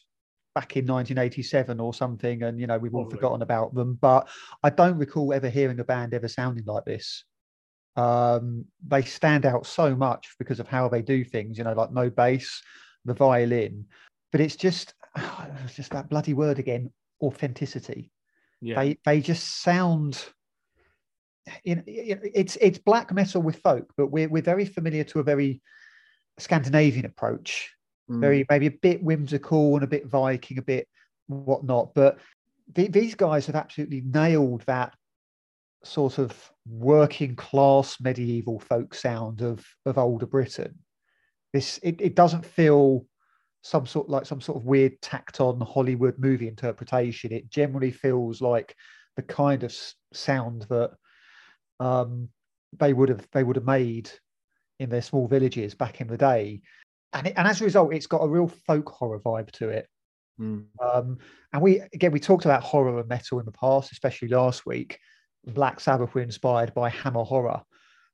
back in 1987 or something, and you know we've all Probably. forgotten about them. But I don't recall ever hearing a band ever sounding like this. Um, they stand out so much because of how they do things. You know, like no bass, the violin, but it's just (sighs) it's just that bloody word again, authenticity Yeah, they they just sound in, in- it's it's black metal with folk but we're we're very familiar to a very scandinavian approach. Mm. very maybe a bit whimsical and a bit viking a bit whatnot but the, these guys have absolutely nailed that sort of working class medieval folk sound of of older britain. This it, it doesn't feel some sort like some sort of weird tacked on hollywood movie interpretation. It generally feels like the kind of sound that um they would have they would have made in their small villages back in the day and it, and as a result it's got a real folk horror vibe to it Mm. um, and we again we talked about horror and metal in the past, especially last week. Black Sabbath were inspired by Hammer horror,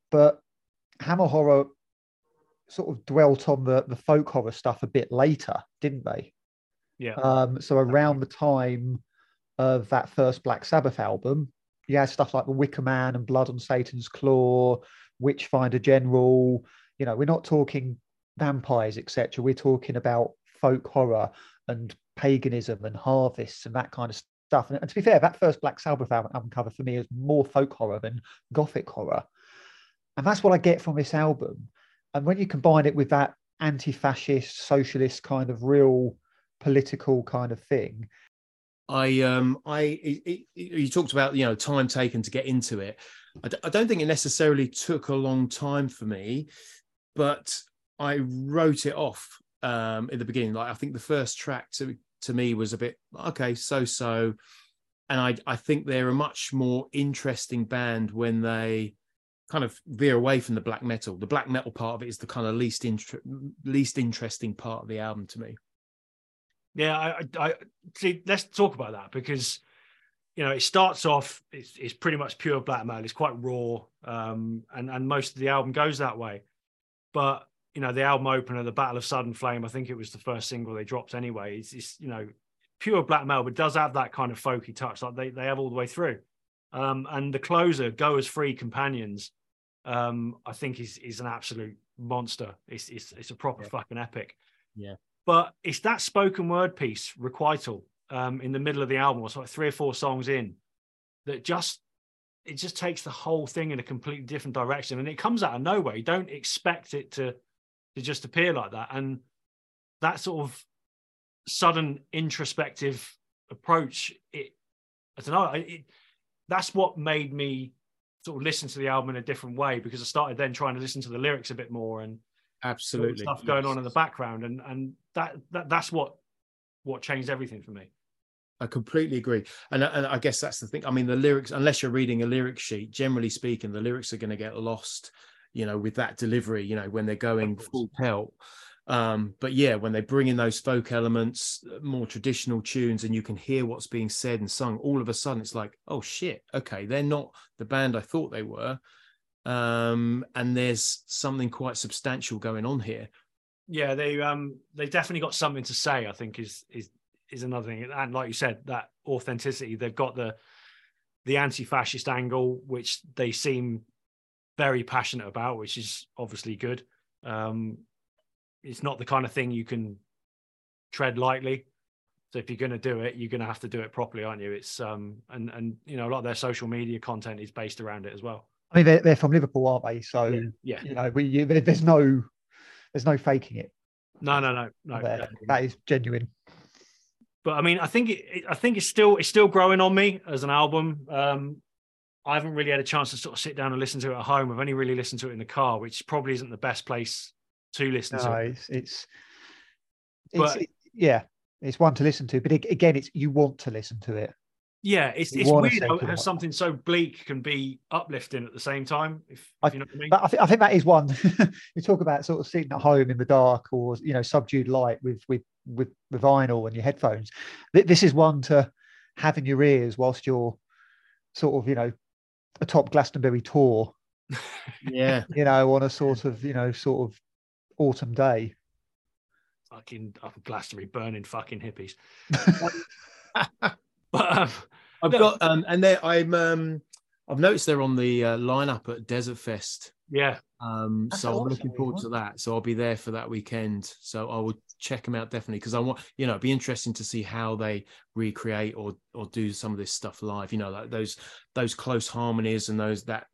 but Hammer horror sort of dwelt on the the folk horror stuff a bit later, didn't they? yeah, Um, so around the time of that first Black Sabbath album, you had stuff like The Wicker Man and Blood on Satan's Claw, Witchfinder General. You know, we're not talking vampires, etc. We're talking about folk horror and paganism and harvests and that kind of stuff. And, and to be fair, that first Black Sabbath album, album cover for me is more folk horror than gothic horror. And that's what I get from this album. And when you combine it with that anti-fascist, socialist kind of real political kind of thing, I um I it, it- you talked about you know time taken to get into it. I, d- I don't think it necessarily took a long time for me, but I wrote it off um in the beginning. Like I think the first track to to me was a bit okay, so so, and I I think they're a much more interesting band when they kind of veer away from the black metal. The black metal part of it is the kind of least inter- least interesting part of the album to me. Yeah. I, I, see. Let's talk about that because you know it starts off. It's, it's pretty much pure black metal. It's quite raw, um, and and most of the album goes that way. But you know the album opener, the Battle of Sudden Flame. I think it was the first single they dropped anyway. It's, it's you know pure black metal, but does have that kind of folky touch like they they have all the way through. Um, and the closer, "Go as Free Companions," um, I think is is an absolute monster. It's it's it's a proper Yeah. fucking epic. Yeah. But it's that spoken word piece, Requital, um, in the middle of the album, or so like three or four songs in, that just it just takes the whole thing in a completely different direction, and it comes out of nowhere. You don't expect it to to just appear like that, and that sort of sudden introspective approach. It I don't know. It, that's what made me sort of listen to the album in a different way because I started then trying to listen to the lyrics a bit more and absolutely stuff going on in the background, and and that, that that's what what changed everything for me. I completely agree, and and I guess that's the thing. I mean, the lyrics, unless you're reading a lyric sheet, generally speaking, the lyrics are going to get lost, you know, with that delivery. You know, when they're going full pelt. Um, but yeah, when they bring in those folk elements, more traditional tunes, and you can hear what's being said and sung, all of a sudden it's like, oh shit, okay, they're not the band I thought they were. Um, and there's something quite substantial going on here. Yeah, they um they definitely got something to say, I think is is is another thing. And like you said, that authenticity, they've got the the anti-fascist angle, which they seem very passionate about, which is obviously good. Um, it's not the kind of thing you can tread lightly. So if you're going to do it, you're going to have to do it properly, aren't you? It's um and and you know a lot of their social media content is based around it as well. I mean, they're, they're from Liverpool, aren't they? So yeah, yeah. you know, we you, there's no there's no faking it. No, no, no, no. That is genuine but I mean, I think it, I think it's still it's still growing on me as an album. Um, I haven't really had a chance to sort of sit down and listen to it at home. I've only really listened to it in the car, which probably isn't the best place to listen no, to. It's, it's, it's yeah, it's one to listen to, but it, again, it's you want to listen to it. Yeah, it's, it's weird how, how something so bleak can be uplifting at the same time. If, I, you know what I mean. But I, th- I think that is one. (laughs) you talk about sort of sitting at home in the dark or you know subdued light with with with the vinyl and your headphones. This is one to have in your ears whilst you're sort of you know a top Glastonbury Tor. (laughs) yeah, you know, on a sort of you know sort of autumn day. Fucking up Glastonbury burning fucking hippies. (laughs) but um, I've got um, and there I'm um, I've noticed they're on the uh, lineup at Desert Fest. Yeah. Um, so I'm looking forward to that. So I'll be there for that weekend. So I will check them out definitely because I want you know it'd be interesting to see how they recreate or or do some of this stuff live. You know, like those those close harmonies and those that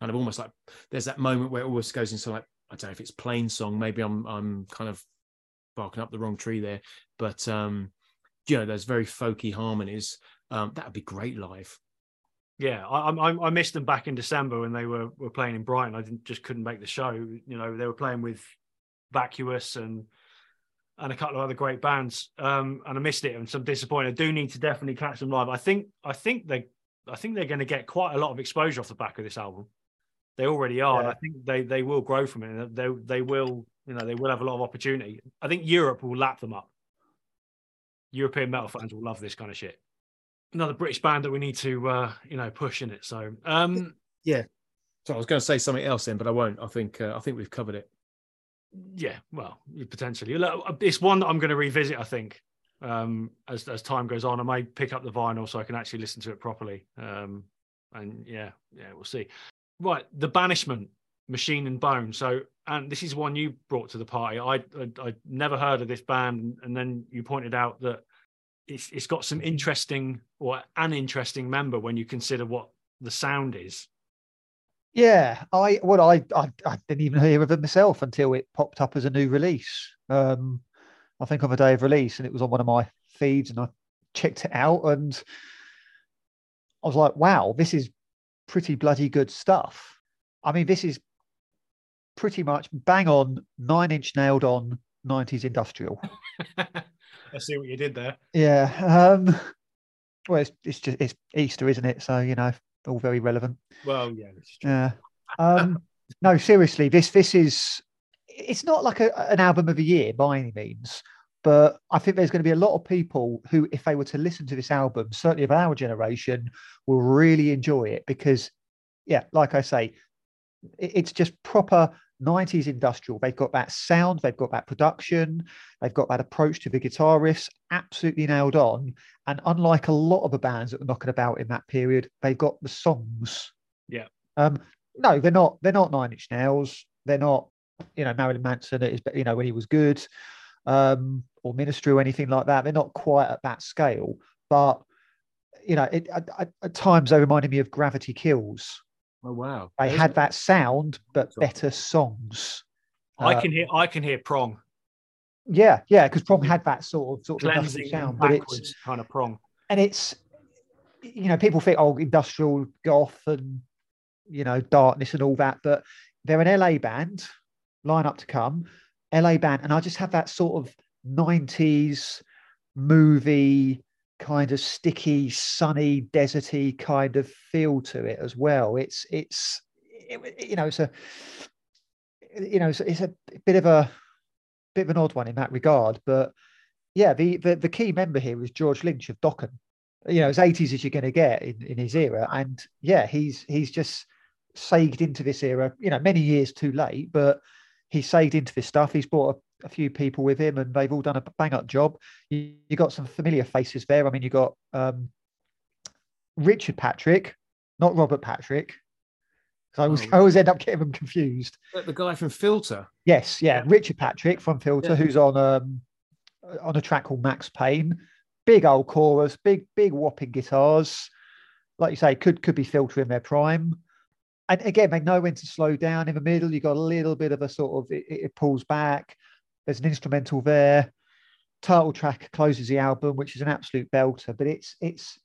kind of almost like there's that moment where it almost goes into like I don't know if it's plain song. Maybe I'm I'm kind of barking up the wrong tree there, but um, you know, those very folky harmonies. Um, that would be great live. Yeah, I, I, I missed them back in December when they were were playing in Brighton. I just couldn't make the show. You know, they were playing with Vacuous and and a couple of other great bands, um, and I missed it. And some disappointed. I do need to definitely catch them live. I think I think they I think they're going to get quite a lot of exposure off the back of this album. They already are, yeah. and I think they they will grow from it. They they will you know they will have a lot of opportunity. I think Europe will lap them up. European metal fans will love this kind of shit. Another British band that we need to, uh, you know, push in it. So, um, yeah. So I was going to say something else then, but I won't. I think uh, I think we've covered it. Yeah, well, potentially. It's one that I'm going to revisit. I think um, as as time goes on, I may pick up the vinyl so I can actually listen to it properly. Um, and yeah, yeah, we'll see. Right, the banishment Machine and Bone. So, and this is one you brought to the party. I I I'd never heard of this band, and then you pointed out that it's it's got some interesting or an interesting member when you consider what the sound is. Yeah, I well, I I, I didn't even hear of it myself until it popped up as a new release. Um, I think on the day of release, and it was on one of my feeds, and I checked it out, and I was like, "Wow, this is pretty bloody good stuff." I mean, this is pretty much bang on nine inch nailed on 90s industrial. (laughs) I see what you did there. Yeah. Um, well, it's, it's just it's Easter, isn't it? So you know, all very relevant. Well, yeah. Yeah. Um, (laughs) no, seriously, this this is it's not like a, an album of the year by any means, but I think there's going to be a lot of people who, if they were to listen to this album, certainly of our generation, will really enjoy it because, yeah, like I say, it's just proper 90s industrial. They've got that sound, they've got that production, they've got that approach to the guitar riffs absolutely nailed on. And unlike a lot of the bands that were knocking about in that period, they've got the songs. Yeah. Um, no, they're not. They're not Nine Inch Nails. They're not. You know, Marilyn Manson. Is you know when he was good, um, or Ministry or anything like that. They're not quite at that scale, but you know, it, at, at, at times they reminded me of Gravity Kills. Oh wow! They had that sound, but better songs. I Uh, can hear I can hear prong Yeah, yeah, because prong had that sort of sort of industrial sound, but backwards it's kind of prong. and it's you know people think oh industrial goth and you know darkness and all that, but they're an LA band, line up to come, LA band, and I just have that sort of '90s movie kind of sticky, sunny, deserty kind of feel to it as well. It's it's it, you know it's a you know it's, it's a bit of a bit of an odd one in that regard, but yeah, the the, the key member here is George Lynch of Dokken. You know, as 80s as you're going to get in, in his era, and yeah, he's he's just sagged into this era. You know, many years too late, but he's sagged into this stuff. He's brought a, few people with him, and they've all done a bang up job. You, you got some familiar faces there. I mean, you got um, Richard Patrick, not Robert Patrick. I always, Oh. (laughs) I always end up getting them confused. the guy from Filter. Yes, yeah, Yeah. Richard Patrick from Filter, Yeah. who's on um on a track called Max Payne. Big old chorus, big big whopping guitars. Like you say, could could be Filter in their prime. And again, they know when to slow down in the middle. You got a little bit of a sort of it it pulls back. There's an instrumental there. Title track closes the album, which is an absolute belter. But it's it's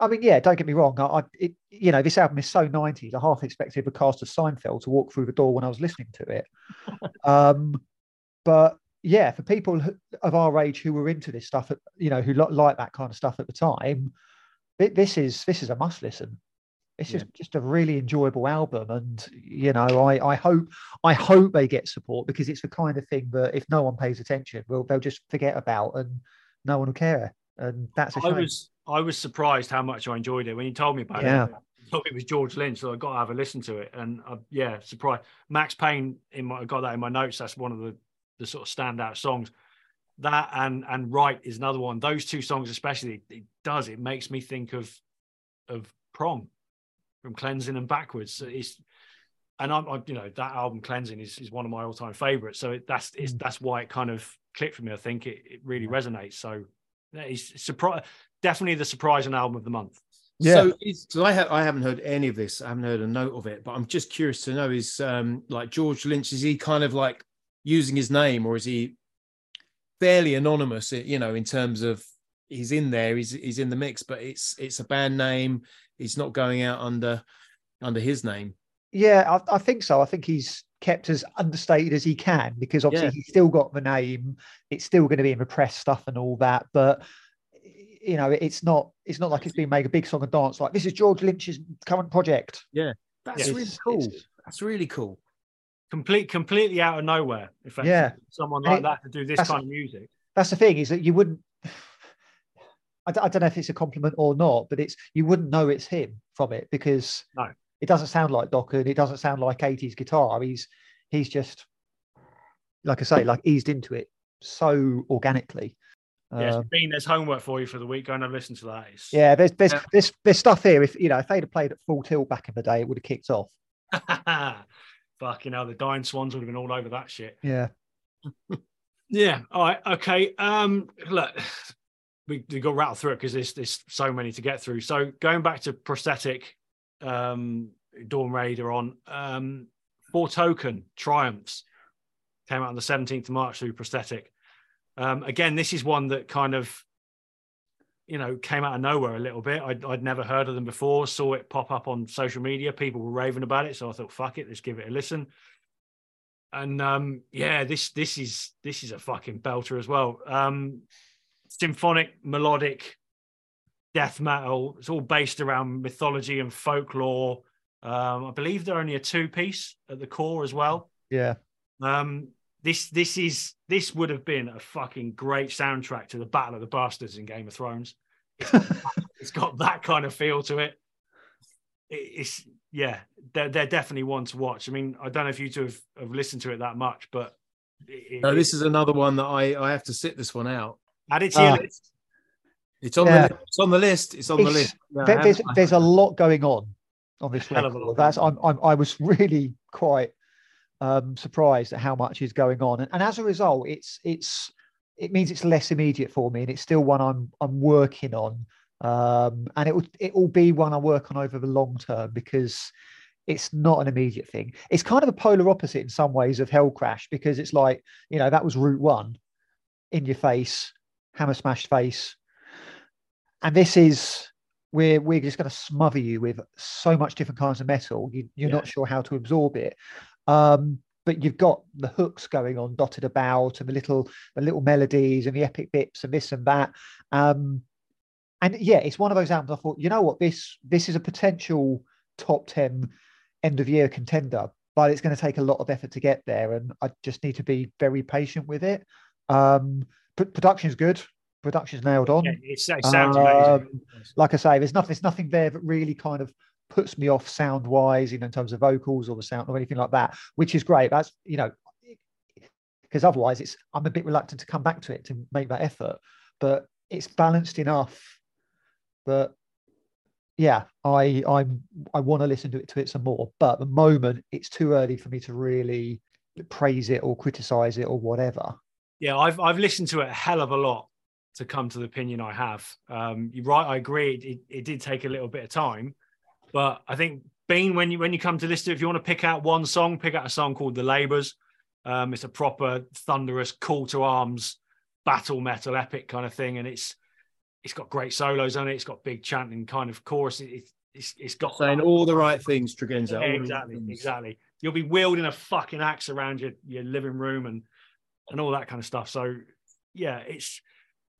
I mean, yeah, don't get me wrong. I, I it, you know, this album is so 90s. I half expected the cast of Seinfeld to walk through the door when I was listening to it. (laughs) um, but yeah, for people of our age who were into this stuff, at- you know, who like that kind of stuff at the time, thi- this is this is a must listen. It's Yeah. just just a really enjoyable album, and you know, I I hope I hope they get support because it's the kind of thing that if no one pays attention, well, they'll just forget about, and no one will care, and that's a I shame. was I was surprised how much I enjoyed it when you told me about Yeah. it. I thought it was George Lynch, so I got to have a listen to it. And uh, yeah, surprised. Max Payne in my I got that in my notes. That's one of the the sort of standout songs. That and and Right is another one. Those two songs especially, it does. It makes me think of of Prong from Cleansing and Backwards. So it's and I'm, I, you know that album Cleansing is, is one of my all time favorites. So it, that's it's, Mm. that's why it kind of clicked for me. I think it, it really resonates. So yeah, it's surprise definitely the surprising album of the month. Yeah. So, is, so I, ha- I haven't heard any of this. I haven't heard a note of it, but I'm just curious to know: is um, like George Lynch? Is he kind of like using his name, or is he fairly anonymous? You know, in terms of he's in there, he's he's in the mix, but it's it's a band name. He's not going out under under his name. Yeah, I, I think so. I think he's kept as understated as he can because obviously Yeah. he's still got the name. It's still going to be in the press stuff and all that, but you know, it's not. It's not like it's been made a big song and dance. Like this is George Lynch's current project. Yeah, that's Yeah. really It's- cool. it's- That's really cool. Complete, completely out of nowhere. Effectively. Yeah. someone like it- that to do this kind of music. That's the thing is that you wouldn't. I d- I don't know if it's a compliment or not, but it's you wouldn't know it's him from it because No. it doesn't sound like Dokken. It doesn't sound like 80s guitar. He's he's just like I say, like eased into it so organically. Yes, Um, Bean, there's homework for you for the week. Go and listen to that. It's, Yeah, there's there's, Yeah. there's there's stuff here. If you know, if they'd have played at full tilt back in the day, it would have kicked off. (laughs) Fucking hell, the Dying Swans would have been all over that shit. Yeah, (laughs) Yeah. All right. Okay. Um, look, we we got rattled through it because there's there's so many to get through. So going back to prosthetic, um, Dawn Raider on um, Foretoken Triumphs came out on the 17th of March through prosthetic. Um, again, this is one that kind of you know came out of nowhere a little bit. I'd, I'd never heard of them before. Saw it pop up on social media. People were raving about it, so I thought, fuck it, let's give it a listen and um yeah this this is this is a fucking belter as well um symphonic melodic death metal it's all based around mythology and folklore um i believe they're only a two piece at the core as well yeah, um this this is this would have been a fucking great soundtrack to the battle of the bastards in game of thrones (laughs) it's got that kind of feel to it. It- It's yeah, they're they're definitely one to watch. I mean, I don't know if you two have, have listened to it that much, but it, No, this is another one that I I have to sit this one out. Add it to your Ah. list. It's on Yeah. the it's on the list. It's on the list. Yeah, I there, there's there's a lot going on on this Hell record. That's I'm, I'm I was (laughs) really quite um surprised at how much is going on, and, and as a result, it's it's it means it's less immediate for me, and it's still one I'm I'm working on. um, and it will it will be one I work on over the long term because it's not an immediate thing. It's kind of a polar opposite in some ways of Hellcrash because it's like you know that was route one, in your face, hammer smashed face, and this is we're we're just going to smother you with so much different kinds of metal. You, you're yeah. not sure how to absorb it. Um, but you've got the hooks going on dotted about and the little the little melodies and the epic bits and this and that um and yeah it's one of those albums i thought you know what this this is a potential top 10 end of year contender but it's going to take a lot of effort to get there and i just need to be very patient with it um production is good. Production's nailed on. Yeah, it sounds um, like i say there's nothing there's nothing there that really kind of puts me off sound wise, you know, in terms of vocals or the sound or anything like that, which is great. That's, you know, because otherwise it's, I'm a bit reluctant to come back to it to make that effort, but it's balanced enough that, yeah, I, I'm, I want to listen to it to it some more, but at the moment it's too early for me to really praise it or criticize it or whatever. Yeah, I've, I've listened to it a hell of a lot to come to the opinion I have. Um, you're right. I agree. It, it did take a little bit of time, but I think Bean, when you when you come to list it, if you want to pick out one song, pick out a song called "The Labors." Um, it's a proper thunderous, call to arms, battle metal, epic kind of thing, and it's it's got great solos on it. It's got big chanting kind of chorus. It, it's it's got saying all the right things, Tregenza. Yeah, exactly, exactly. You'll be wielding a fucking axe around your your living room and and all that kind of stuff. So yeah, it's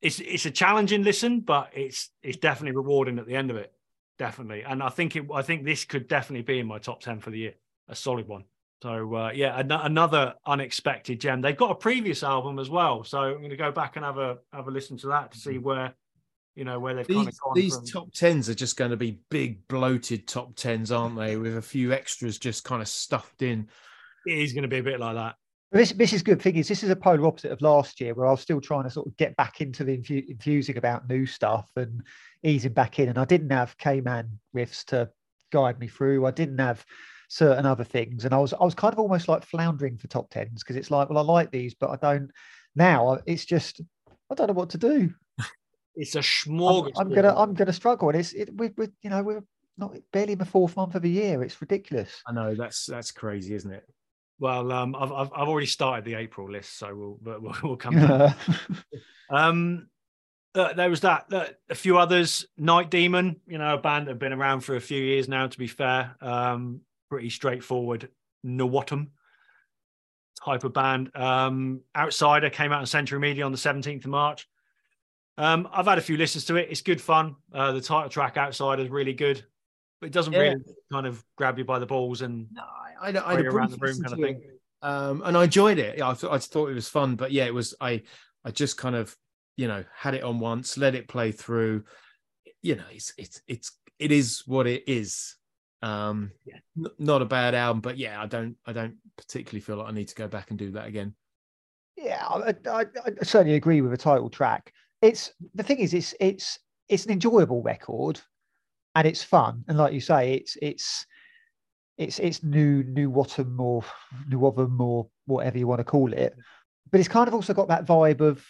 it's it's a challenging listen, but it's it's definitely rewarding at the end of it definitely. And I think it, I think this could definitely be in my top ten for the year, a solid one. So uh, yeah, an- another unexpected gem. They've got a previous album as well, so I'm going to go back and have a have a listen to that to see mm-hmm. where you know where they've these, kind of gone. These from. top tens are just going to be big bloated top tens, aren't they? With a few extras just kind of stuffed in. It is going to be a bit like that. This, this is good thing is this is a polar opposite of last year where I was still trying to sort of get back into the infu- infusing about new stuff and easing back in. And I didn't have K-Man riffs to guide me through. I didn't have certain other things. And I was I was kind of almost like floundering for top tens because it's like, well, I like these, but I don't now. It's just I don't know what to do. (laughs) It's a smorgasbord. I'm, I'm gonna I'm gonna struggle. And it's it we we you know we're not barely in the fourth month of the year. It's ridiculous. I know that's that's crazy, isn't it? Well, um, I've, I've, I've already started the April list, so we'll we'll, (laughs) we'll come. back. um, uh, there was that. Uh, a few others. Night Demon, you know, a band that have been around for a few years now. To be fair, um, pretty straightforward. Nawatum type of band. Um, Outsider came out on Century Media on the 17th of March. Um, I've had a few listens to it. It's good fun. Uh, the title track Outsider is really good, but it doesn't yeah. really kind of grab you by the balls and no, I, I, I had around the room kind of thing. Um, and I enjoyed it. I, th- I thought it was fun, but yeah, it was. I I just kind of you know had it on once let it play through you know it's it's it's it is what it is um yeah. N- not a bad album but yeah i don't i don't particularly feel like i need to go back and do that again yeah i, I, I certainly agree with the title track it's the thing is it's it's it's an enjoyable record and it's fun and like you say it's it's it's it's new new Wattam or new Witham or whatever you want to call it but it's kind of also got that vibe of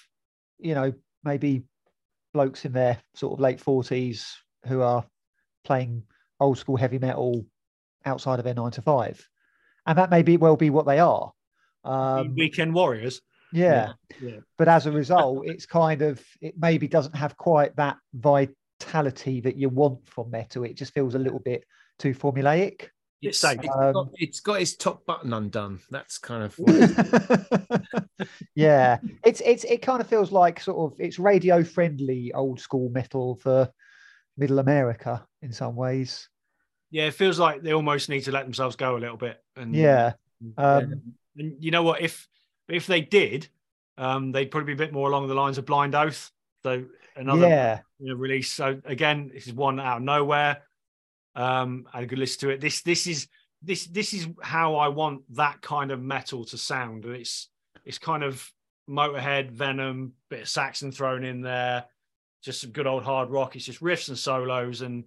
you know, maybe blokes in their sort of late 40s who are playing old school heavy metal outside of their nine to five. And that may be well be what they are. Um, Weekend warriors. Yeah. yeah. yeah. But as a result, it's kind of, it maybe doesn't have quite that vitality that you want from metal. It just feels a little bit too formulaic. It's, um, it's, got, it's got its top button undone. That's kind of (laughs) yeah. It's it's it kind of feels like sort of it's radio friendly old school metal for middle America in some ways. Yeah, it feels like they almost need to let themselves go a little bit. And yeah, um, and you know what? If if they did, um, they'd probably be a bit more along the lines of Blind Oath. So another yeah. release. So again, this is one out of nowhere. Um, I had a good listen to it. This this is this this is how I want that kind of metal to sound. And It's it's kind of Motorhead, Venom, bit of Saxon thrown in there, just some good old hard rock. It's just riffs and solos, and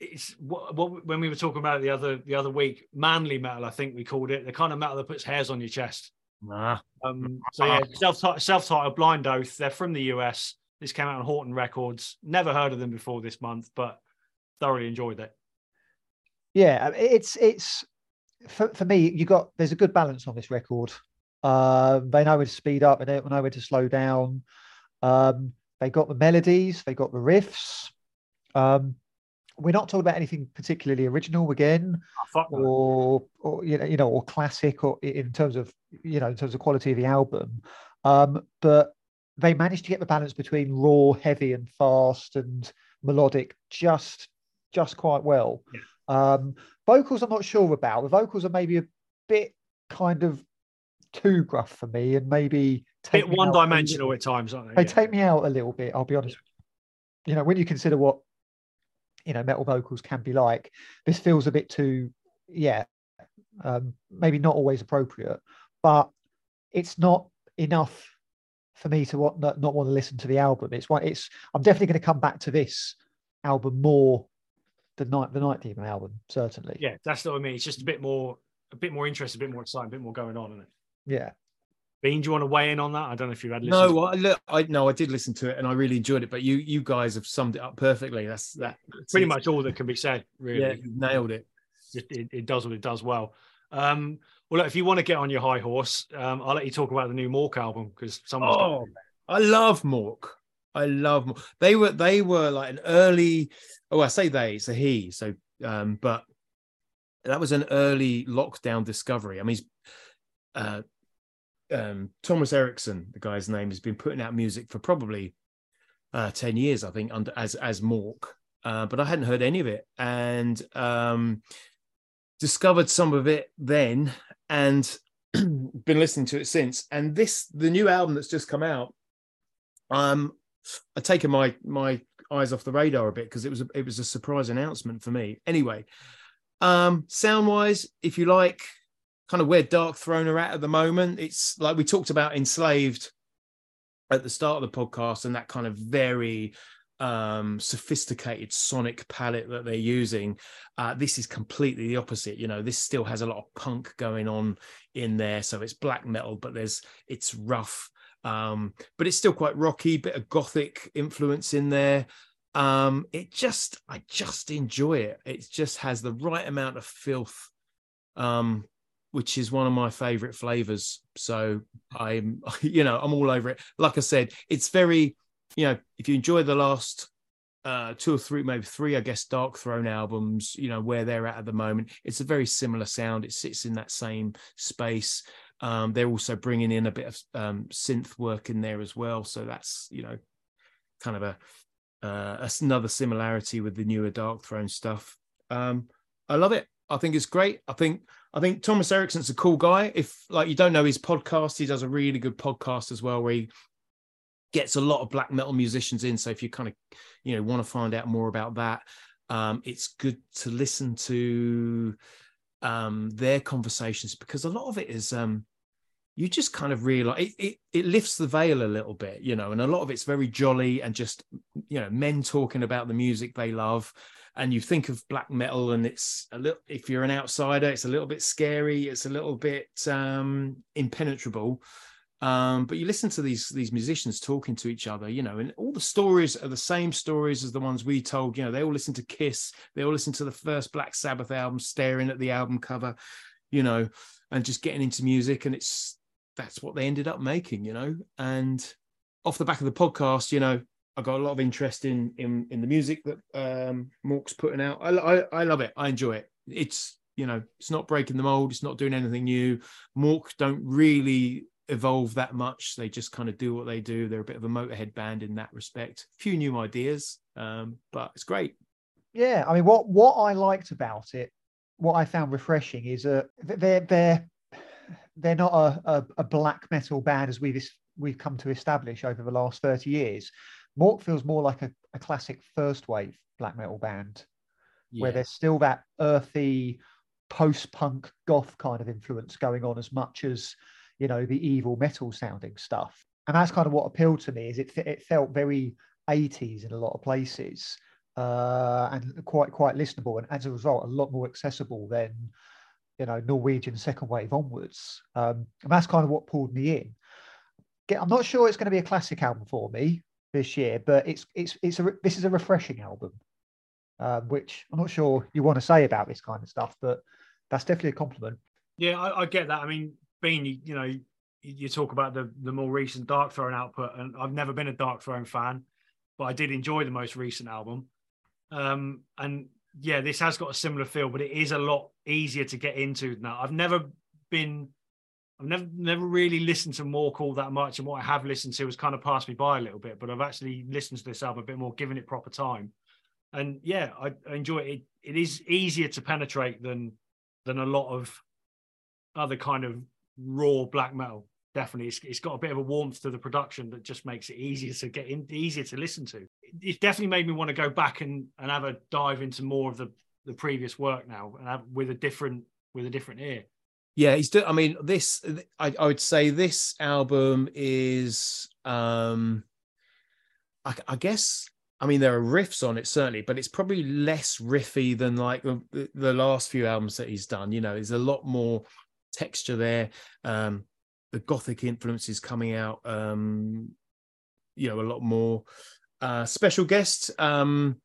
it's what, what when we were talking about it the other the other week, manly metal. I think we called it the kind of metal that puts hairs on your chest. Nah. Um, so yeah, self self titled Blind Oath. They're from the US. This came out on Horton Records. Never heard of them before this month, but thoroughly enjoyed it. Yeah, it's it's for, for me. You got there's a good balance on this record. Um, they know when to speed up and they know when to slow down. Um, they got the melodies, they got the riffs. Um, we're not talking about anything particularly original again, Oh, or or you know, you know, or classic, or in terms of you know, in terms of quality of the album. Um, but they managed to get the balance between raw, heavy, and fast and melodic just just quite well. Yeah. Um, vocals, I'm not sure about. The vocals are maybe a bit kind of too gruff for me, and maybe a bit one dimensional at times, aren't they? They Yeah. take me out a little bit. I'll be honest. You know, when you consider what you know metal vocals can be like, this feels a bit too, yeah, um, maybe not always appropriate, but it's not enough for me to want, not, not want to listen to the album. It's one. It's I'm definitely going to come back to this album more than night the Night Demon album, certainly. yeah, that's what I mean. It's just a bit more, a bit more interest, a bit more exciting, a bit more going on, isn't it? Yeah. Bean, do you want to weigh in on that? I don't know if you had listened. No, I, look, I no, I did listen to it and I really enjoyed it. But you, you guys have summed it up perfectly. That's that. pretty much all that can be said. Really, Yeah, you nailed it. it, it, it does what it does well. Um, well, look, if you want to get on your high horse, um, I'll let you talk about the new Mork album because someone's got Oh, I love Mork. I love Mork. They were they were like an early. Oh, I say they. It's a he. So, um, but that was an early lockdown discovery. I mean, he's, uh, um, Thomas Eriksen, the guy's name, has been putting out music for probably uh, ten years, I think, under as as Mork. Uh, but I hadn't heard any of it, and um, discovered some of it then, and (clears throat) been listening to it since. And this, the new album that's just come out, um, I've taken my my eyes off the radar a bit because it was a, it was a surprise announcement for me. Anyway, um, sound wise, if you like, kind of where Darkthrone are at at the moment, it's like we talked about Enslaved at the start of the podcast, and that kind of very um sophisticated sonic palette that they're using. Uh this is completely the opposite you know this still has a lot of punk going on in there. So it's black metal but there's it's rough um but it's still quite rocky bit of gothic influence in there. Um it just i just enjoy it. It just has the right amount of filth um which is one of my favorite flavors so i'm (laughs) you know i'm all over it like i said it's very you know if you enjoy the last uh, two or three, maybe three, I guess, Darkthrone albums, you know, where they're at at the moment. It's a very similar sound. It sits in that same space. Um, they're also bringing in a bit of um, synth work in there as well. So that's, you know, kind of a, uh, another similarity with the newer Darkthrone stuff. Um, I love it. I think it's great. I think I think Thomas Eriksen's a cool guy. If like you don't know his podcast, he does a really good podcast as well, where he gets a lot of black metal musicians in. So if you kind of, you know, want to find out more about that, um, it's good to listen to um, their conversations because a lot of it is um, you just kind of realize it, it, it lifts the veil a little bit, you know, and a lot of it's very jolly and just, you know, men talking about the music they love. And you think of black metal, and it's a little. If you're an outsider, it's a little bit scary. It's a little bit um, impenetrable um, but you listen to these these musicians talking to each other, you know, and all the stories are the same stories as the ones we told. You know, they all listen to Kiss, they all listen to the first Black Sabbath album, staring at the album cover, you know, and just getting into music, and it's that's what they ended up making, you know. And off the back of the podcast, you know, I got a lot of interest in in in the music that um, Mork's putting out. I, I I love it. I enjoy it. It's you know, it's not breaking the mold. It's not doing anything new. Mork don't really evolve that much. They just kind of do what they do. They're a bit of a motorhead band in that respect. A few new ideas, um, but it's great. Yeah, I mean, what what I liked about it, what I found refreshing is uh, they're they're they're not a, a, a black metal band as we've we've come to establish over the last thirty years. Mork feels more like a, a classic first wave black metal band, where there's still that earthy post punk goth kind of influence going on as much as you know the evil metal sounding stuff. And that's kind of what appealed to me is it it felt very 80s in a lot of places uh, and quite quite listenable and as a result a lot more accessible than you know norwegian second wave onwards. Um, and that's kind of what pulled me in. I'm not sure it's going to be a classic album for me this year, but it's it's it's a this is a refreshing album, um, which I'm not sure you want to say about this kind of stuff, but that's definitely a compliment. Yeah, I, I get that. I mean, Bean, you, you know, you, talk about the the more recent Darkthrone output, and I've never been a Darkthrone fan, but I did enjoy the most recent album. Um, and yeah, this has got a similar feel, but it is a lot easier to get into now. I've never been I've never never really listened to Mork all that much, and what I have listened to has kind of passed me by a little bit. But I've actually listened to this album a bit more, given it proper time. And yeah, I, I enjoy it. it. It is easier to penetrate than than a lot of other kind of raw black metal. Definitely, it's, it's got a bit of a warmth to the production that just makes it easier to get in, easier to listen to. It's definitely made me want to go back and, and have a dive into more of the the previous work now, and have, with a different with a different ear. Yeah, he's. Do- I mean, this. I, I would say this album is. um I, I guess. I mean, there are riffs on it certainly, but it's probably less riffy than like the, the last few albums that he's done. You know, there's a lot more texture there. Um, the gothic influences coming out. Um, you know, a lot more. Uh, special guest. Um,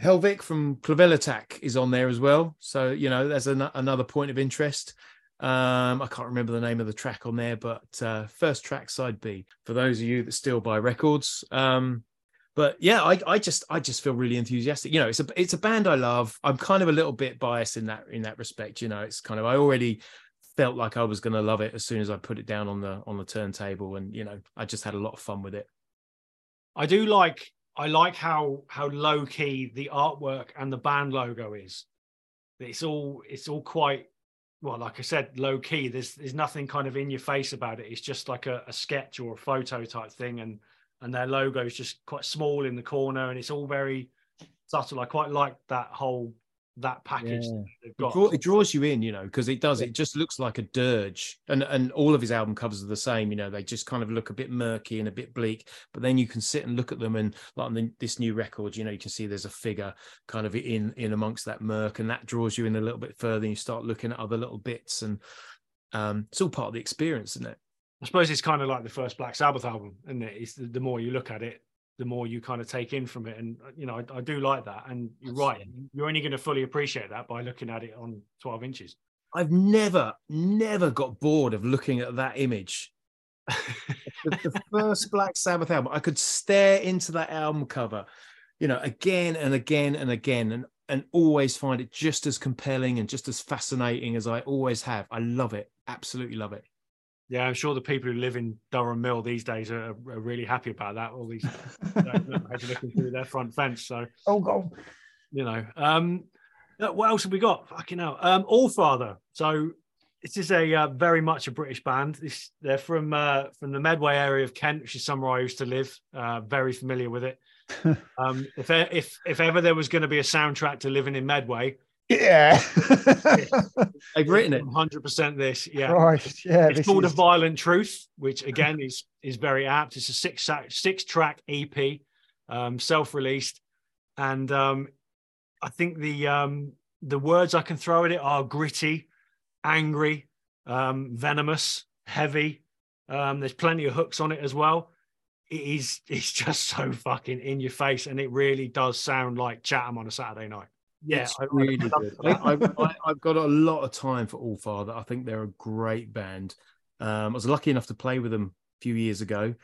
Hjelvik from Kvelertak is on there as well. So, you know, there's an- another point of interest. Um, I can't remember the name of the track on there, but uh, first track side B for those of you that still buy records. Um, but yeah, I, I just I just feel really enthusiastic. You know, it's a it's a band I love. I'm kind of a little bit biased in that in that respect. You know, it's kind of I already felt like I was going to love it as soon as I put it down on the on the turntable, and you know, I just had a lot of fun with it. I do like I like how how low key the artwork and the band logo is. It's all it's all quite well, like I said, low key. There's there's nothing kind of in your face about it. It's just like a, a sketch or a photo type thing, and and their logo is just quite small in the corner, and it's all very subtle. I quite like that whole that package Yeah. that they've got. It, draw, it draws you in, you know, because it does. It just looks like a dirge, and and all of his album covers are the same. You know, they just kind of look a bit murky and a bit bleak. But then you can sit and look at them, and like on the, this new record, you know, you can see there's a figure kind of in in amongst that murk, and that draws you in a little bit further. And you start looking at other little bits, and um, it's all part of the experience, isn't it? I suppose it's kind of like the first Black Sabbath album, isn't it? It's the, the more you look at it, the more you kind of take in from it. And uh, you know, I, I do like that. And you're right, you're only going to fully appreciate that by looking at it on 12 inches. I've never, never got bored of looking at that image. (laughs) the, the first Black Sabbath album, I could stare into that album cover, you know, again and again and again, and and always find it just as compelling and just as fascinating as I always have. I love it, absolutely love it. Yeah, I'm sure the people who live in Durham Mill these days are, are really happy about that. All these (laughs) looking through their front fence. So, Oh, God. you know, um, uh, what else have we got? Fucking hell. Um, Allfather. So, this is a uh, very much a British band. This they're from uh, from the Medway area of Kent, which is somewhere I used to live. Uh, very familiar with it. (laughs) um, if if if ever there was going to be a soundtrack to living in Medway, Yeah. (laughs) They've written it. 100 percent this. Yeah, Christ. Yeah. it's this called is- a violent truth which (laughs) again is is very apt it's a six six track ep um self-released and um i think the um the words i can throw at it are gritty angry um venomous heavy um there's plenty of hooks on it as well it is it's just so fucking in your face and it really does sound like chatham on a saturday night yeah It's I- I really love good. that. I, I, I, I've got a lot of time for Allfather. I think they're a great band. Um, I was lucky enough to play with them a few years ago.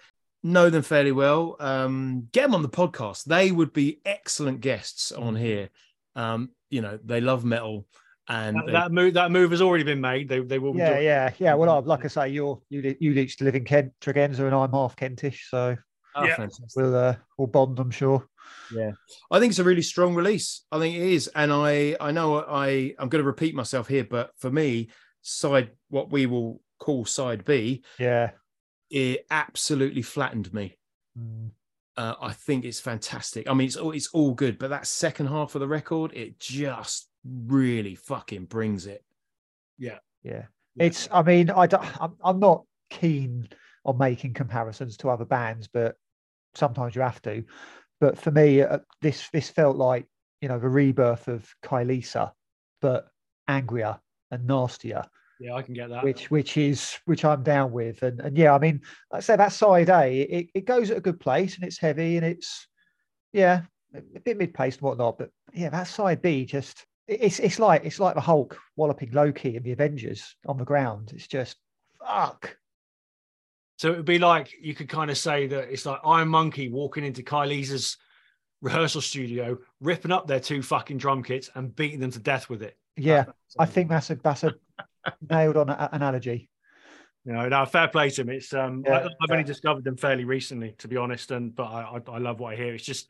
Know them fairly well. Um, get them on the podcast. They would be excellent guests on here. Um, you know, they love metal, and that, they- that move that move has already been made they, they will be Yeah, doing- yeah, yeah. Well, I- like I say, you're you li- you used to live in Kent, Tregenza, and I'm half Kentish, so oh, yeah. we'll uh, we'll bond, I'm sure. Yeah i think it's a really strong release. I think it is, and I I know I I'm going to repeat myself here, but for me, side what we will call side B, Yeah. it absolutely flattened me. Mm. Uh, I think it's fantastic. I mean, it's all it's all good, but that second half of the record, it just really fucking brings it. Yeah. Yeah. It's, I mean, I don't, I'm, I'm not keen on making comparisons to other bands, but sometimes you have to. But for me, uh, this this felt like you know the rebirth of Kylesa, but angrier and nastier. Yeah, I can get that. which which is which I'm down with. And and yeah, I mean, like I say that side A, it, it goes at a good place and it's heavy and it's yeah, a bit mid paced and whatnot. But yeah, that side B just it's it's like it's like the Hulk walloping Loki and the Avengers on the ground. It's just fuck. So it would be like you could kind of say that it's like Iron Monkey walking into Kylesa's rehearsal studio, ripping up their two fucking drum kits and beating them to death with it. Yeah, I think that's a that's a (laughs) nailed on analogy. You know, no, fair play to him. It's um, Yeah, I, I've only discovered them fairly recently, to be honest, and but I I, I love what I hear. It's just,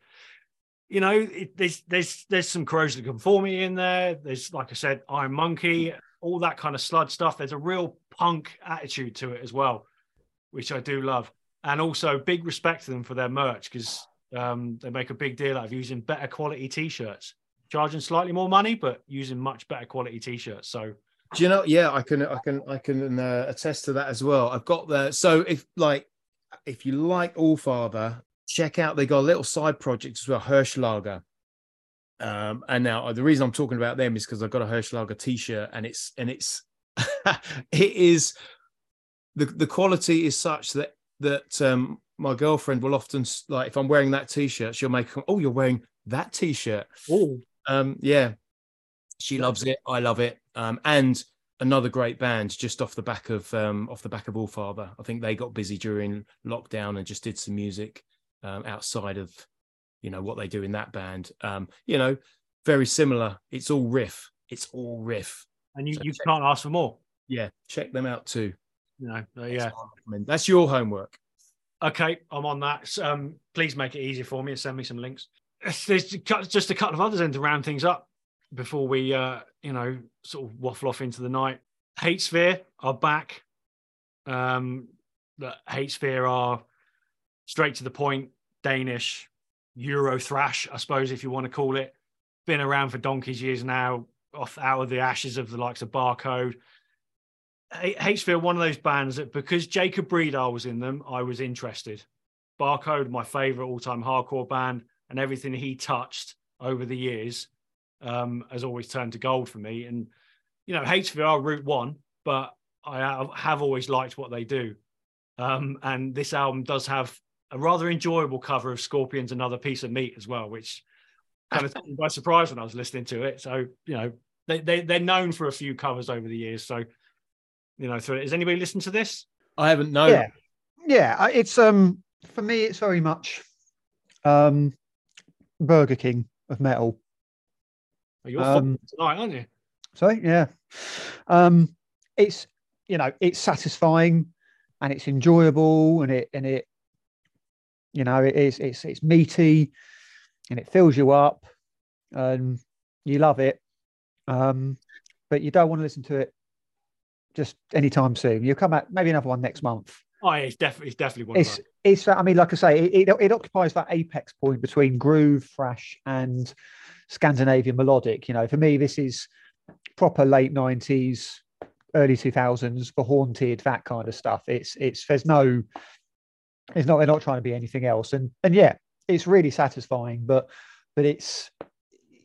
you know, it, there's there's there's some corrosion conformity in there. There's like I said, Iron Monkey, all that kind of sludge stuff. There's a real punk attitude to it as well, which I do love, and also big respect to them for their merch because um, they make a big deal out of using better quality t-shirts, charging slightly more money, but using much better quality t-shirts. So Do you know? Yeah, I can, I can, I can uh, attest to that as well. I've got the so if like if you like Allfather, check out they got a little side project as well, Hirschlager. Um, and now the reason I'm talking about them is because I've got a Hirschlager T-shirt, and it's and it's (laughs) it is the the quality is such that that um my girlfriend will often like if I'm wearing that T-shirt, she'll make oh you're wearing that T-shirt. oh, Um, yeah, she loves it. I love it. Um, and another great band just off the back of um, off the back of Allfather. I think they got busy during lockdown and just did some music um, outside of you know what they do in that band. Um, you know, very similar. It's all riff. It's all riff. and you, So you check- can't ask for more. Yeah, check them out too. You know, uh, yeah. what I recommend. that's your homework. Okay, I'm on that. So, Um, please make it easier for me and send me some links. There's just a couple of others then to round things up before we, uh, you know, sort of waffle off into the night. Hatesphere are back. Um, the Hatesphere are straight to the point, Danish, Euro thrash, I suppose, if you want to call it. Been around for donkey's years now, off out of the ashes of the likes of Barcode. H- Hatesphere, one of those bands that because Jacob Bredahl was in them, I was interested. Barcode, my favorite all-time hardcore band, and everything he touched over the years um, has always turned to gold for me. And you know, Hatesphere are Route One, but I have- have always liked what they do. Um, and this album does have a rather enjoyable cover of Scorpions "Another Piece of Meat" as well, which kind of took me by surprise when I was listening to it. So you know, they, they they're known for a few covers over the years. So you know, through it. Has anybody listened to this? I haven't known. Yeah, yeah. It's um for me, it's very much um Burger King of metal. Oh, You're Um, football tonight, aren't you? Sorry, yeah. Um, it's you know it's satisfying and it's enjoyable and it and it you know it is it's it's meaty and it fills you up and you love it. Um, but you don't want to listen to it just anytime soon. You'll come out maybe another one next month. Oh, it's definitely it's definitely one It's it's I mean, like I say, it, it, it occupies that apex point between groove, thrash, and Scandinavian melodic. You know, for me, this is proper late nineties, early two thousands, the haunted, that kind of stuff. It's it's there's no, it's not they're not trying to be anything else, and and yeah, it's really satisfying, but but it's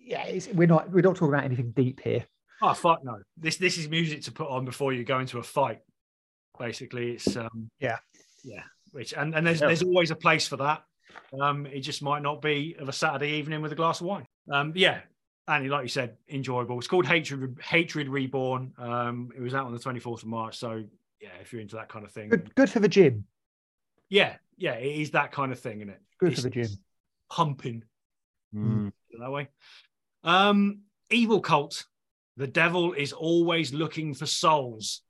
yeah, it's, we're not we're not talking about anything deep here. Oh fuck no! This this is music to put on before you go into a fight. Basically, it's um Yeah. yeah. Which and and there's Yeah. there's always a place for that. Um, it just might not be of a Saturday evening with a glass of wine. Um, yeah, Annie, like you said, enjoyable. It's called Hatred Hatred Reborn. Um, it was out on the 24th of March. So yeah, if you're into that kind of thing, Good good for the gym. yeah, yeah, it is that kind of thing, isn't it? Good It's for the gym. Pumping. Mm. that way. Um, evil cult. The devil is always looking for souls.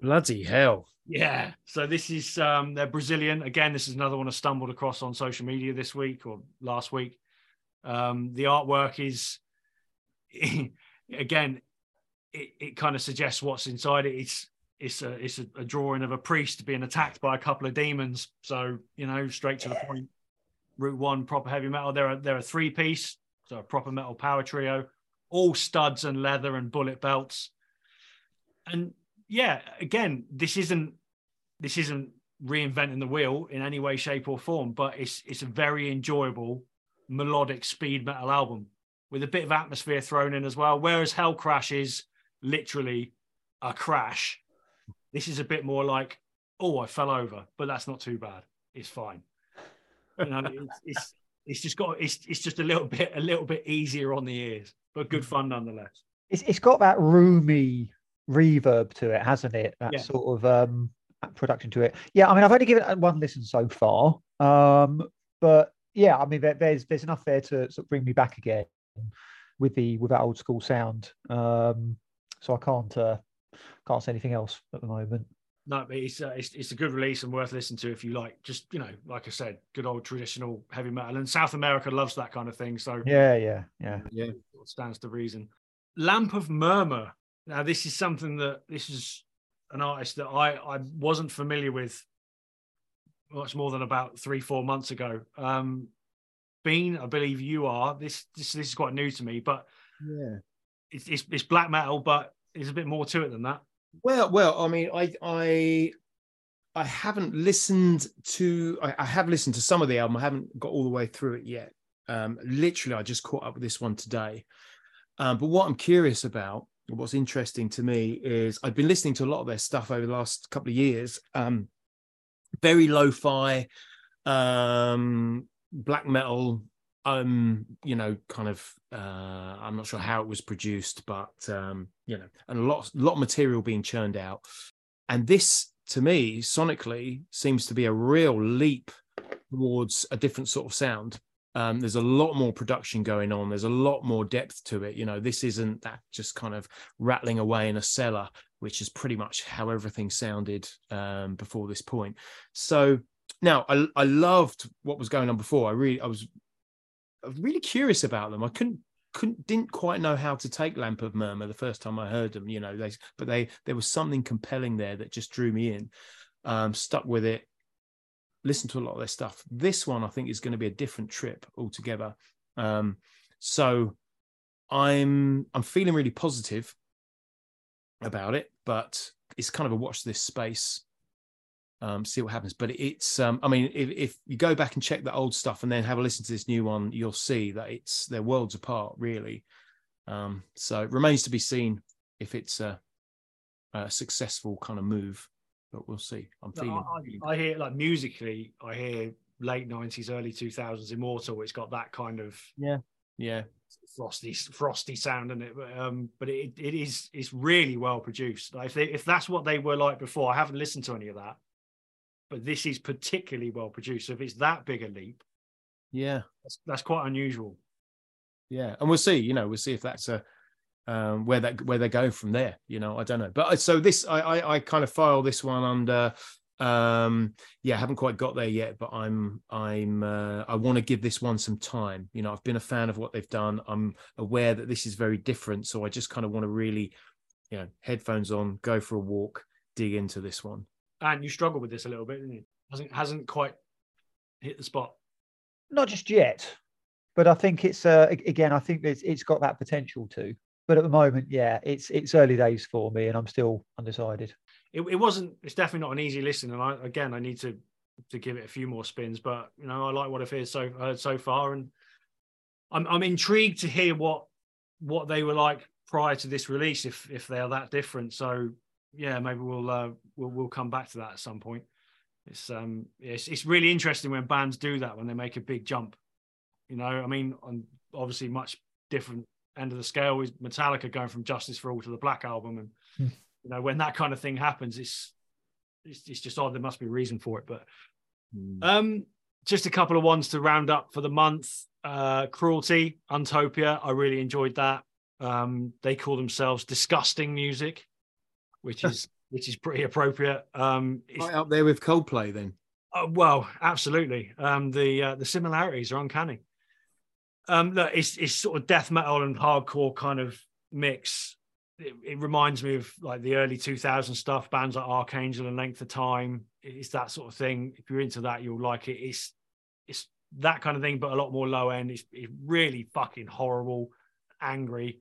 Bloody hell. Yeah. So this is um they're Brazilian. Again, this is another one I stumbled across on social media this week or last week. Um, the artwork is (laughs) again, it, it kind of suggests what's inside it. It's it's a it's a, a drawing of a priest being attacked by a couple of demons. So, you know, straight to the point. Route one, proper heavy metal. They're a, they're a three piece, so a proper metal power trio, all studs and leather and bullet belts. And yeah, again, this isn't this isn't reinventing the wheel in any way, shape, or form, but it's it's a very enjoyable melodic speed metal album with a bit of atmosphere thrown in as well. Whereas Hellcrash is literally a crash. This is a bit more like, oh, I fell over, but that's not too bad. It's fine. You know, it's, it's it's just got it's it's just a little bit a little bit easier on the ears, but good fun nonetheless. It's it's got that roomy reverb to it, hasn't it? That Yeah. sort of um production to it. Yeah, I mean, I've only given it one listen so far, um, but yeah, I mean, there, there's there's enough there to sort of bring me back again with the with that old school sound. Um, so I can't uh, can't say anything else at the moment. No, but it's, uh, it's it's a good release and worth listening to if you like. Just you know, like I said, good old traditional heavy metal, and South America loves that kind of thing. So Yeah, yeah, yeah. Yeah. it stands to reason. Lamp of Murmur. Now, this is something that this is an artist that I I wasn't familiar with much more than about three four months ago. Um, Bean, I believe you are. This this this is quite new to me, but Yeah. it's it's, it's black metal, but there's a bit more to it than that. Well, well, I mean, I I I haven't listened to I, I have listened to some of the album. I haven't got all the way through it yet. Um, literally, I just caught up with this one today. Um, but what I'm curious about, what's interesting to me, is I've been listening to a lot of their stuff over the last couple of years. Um, very lo-fi, um, black metal. Um, you know, kind of. Uh, I'm not sure how it was produced, but um, you know, and a lot, lot of material being churned out. And this, to me, sonically, seems to be a real leap towards a different sort of sound. Um, there's a lot more production going on. There's a lot more depth to it. You know, this isn't that just kind of rattling away in a cellar, which is pretty much how everything sounded um, before this point. So now I, I loved what was going on before. I really, I was, really curious about them. I couldn't couldn't didn't quite know how to take Lamp of Murmur the first time I heard them. You know, they but they there was something compelling there that just drew me in. Um, stuck with it. Listened to a lot of their stuff. This one I think is going to be a different trip altogether. Um, so I'm I'm feeling really positive about it, but it's kind of a watch this space. Um, see what happens. But it's um, I mean, if, if you go back and check the old stuff and then have a listen to this new one, you'll see that it's they're worlds apart, really. Um, so it remains to be seen if it's a, a successful kind of move, but we'll see. I'm feeling. I, I hear like musically, I hear late nineties, early two thousands Immortal. It's got that kind of yeah, yeah, frosty, frosty sound in it. But, um, but it, it is it's really well produced. Like if they, if that's what they were like before, I haven't listened to any of that. But this is particularly well produced. So if it's that big a leap, yeah, that's, that's quite unusual. yeah, and we'll see. You know, we'll see if that's a um, where that where they go from there. You know, I don't know. But I- so this, I I, I kind of file this one under. Um, yeah, I haven't quite got there yet, but I'm I'm uh, I want to give this one some time. You know, I've been a fan of what they've done. I'm aware that this is very different, so I just kind of want to really, you know, headphones on, go for a walk, dig into this one. And you struggle with this a little bit, didn't you? Hasn't hasn't quite hit the spot. Not just yet, but I think it's uh, again. I think it's it's got that potential to. But at the moment, yeah, it's it's early days for me, and I'm still undecided. It, it wasn't. It's definitely not an easy listen. And I again, I need to to give it a few more spins. But you know, I like what I've heard so heard so far, and I'm I'm intrigued to hear what what they were like prior to this release, if if they are that different. So yeah, maybe we'll uh, we'll we'll come back to that at some point. It's um it's it's really interesting when bands do that when they make a big jump. You know, I mean, on obviously much different end of the scale is Metallica going from Justice for All to the Black Album, and Hmm. you know when that kind of thing happens, it's it's, it's just odd. There must be a reason for it, but um, just a couple of ones to round up for the month. Uh, Cruelty, Untopia. I really enjoyed that. Um, they call themselves disgusting music, which is which is pretty appropriate. Um, Right up there with Coldplay, then. uh, well, absolutely. Um, the uh, the similarities are uncanny. Um, look, it's it's sort of death metal and hardcore kind of mix. It, it reminds me of like the early 2000 stuff, bands like Archangel and Length of Time. It's that sort of thing. If you're into that, you'll like it. It's it's that kind of thing, but a lot more low end. It's, it's really fucking horrible, angry.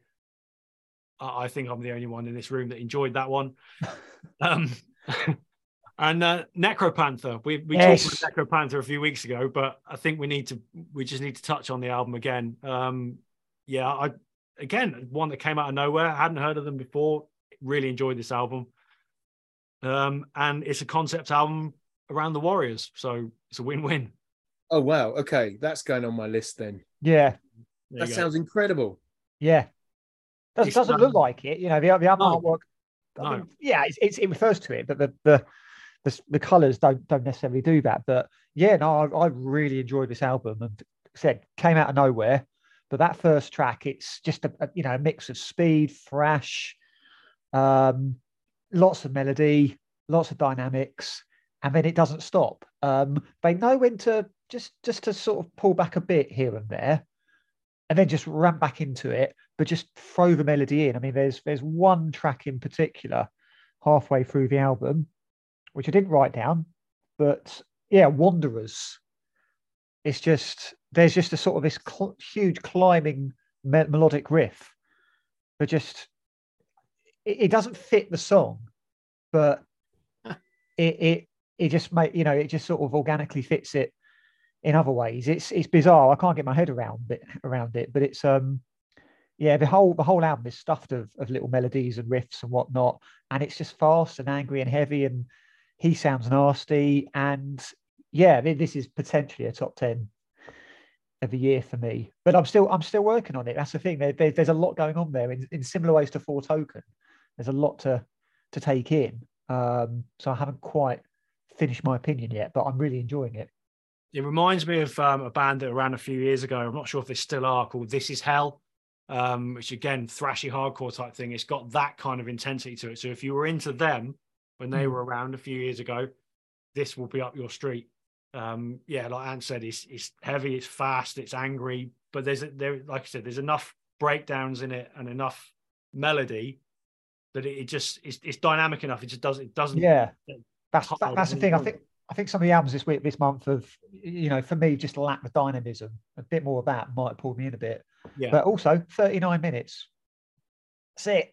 I I think I'm the only one in this room that enjoyed that one. (laughs) um, (laughs) and uh, Necropanther, we we Yes. talked about Necropanther a few weeks ago, but I think we need to we just need to touch on the album again. Um, yeah, I again one that came out of nowhere. I hadn't heard of them before. really enjoyed this album. Um, and it's a concept album around the Warriors, so it's a win-win. Oh wow, okay, that's going on my list then. Yeah, There that sounds incredible. yeah. Does, It's, doesn't look um, like it, you know. The, the other no. artwork, I mean, yeah, it's, it's, it refers to it, but the the the, the colors don't don't necessarily do that. But yeah, no, I, I really enjoyed this album, and said came out of nowhere. But that first track, it's just a, a you know a mix of speed, thrash, um, lots of melody, lots of dynamics, and then it doesn't stop. Um, they know when to just just to sort of pull back a bit here and there, and then just ramp back into it, but just throw the melody in. I mean, there's there's one track in particular halfway through the album, which I didn't write down, but yeah, Wanderers. It's just there's just a sort of this cl- huge climbing me- melodic riff, but just it, it doesn't fit the song, but (laughs) it it it just make you know it just sort of organically fits it in other ways. It's it's bizarre. I can't get my head around it around it, but it's um yeah, the whole the whole album is stuffed of of little melodies and riffs and whatnot, and it's just fast and angry and heavy, and he sounds nasty, and yeah, this is potentially a top ten of the year for me. But I'm still I'm still working on it. That's the thing. There, there- there's a lot going on there in, in similar ways to Foretoken. There's a lot to to take in. Um, so I haven't quite finished my opinion yet, but I'm really enjoying it. It reminds me of um, a band that ran a few years ago. I'm not sure if they still are called This Is Hell, um, which again, thrashy hardcore type thing. It's got that kind of intensity to it. So if you were into them when they Mm. were around a few years ago, this will be up your street. Um, yeah, like Ant said, it's it's heavy, it's fast, it's angry, but there's a, there, like I said, there's enough breakdowns in it and enough melody that it, it just it's, it's dynamic enough. It just does it doesn't Yeah, that's that, that's the thing. I think I think some of the albums this week, this month, have you know, for me, just lack the dynamism. A bit more of that might have pulled me in a bit. Yeah. But also, 39 minutes. That's it.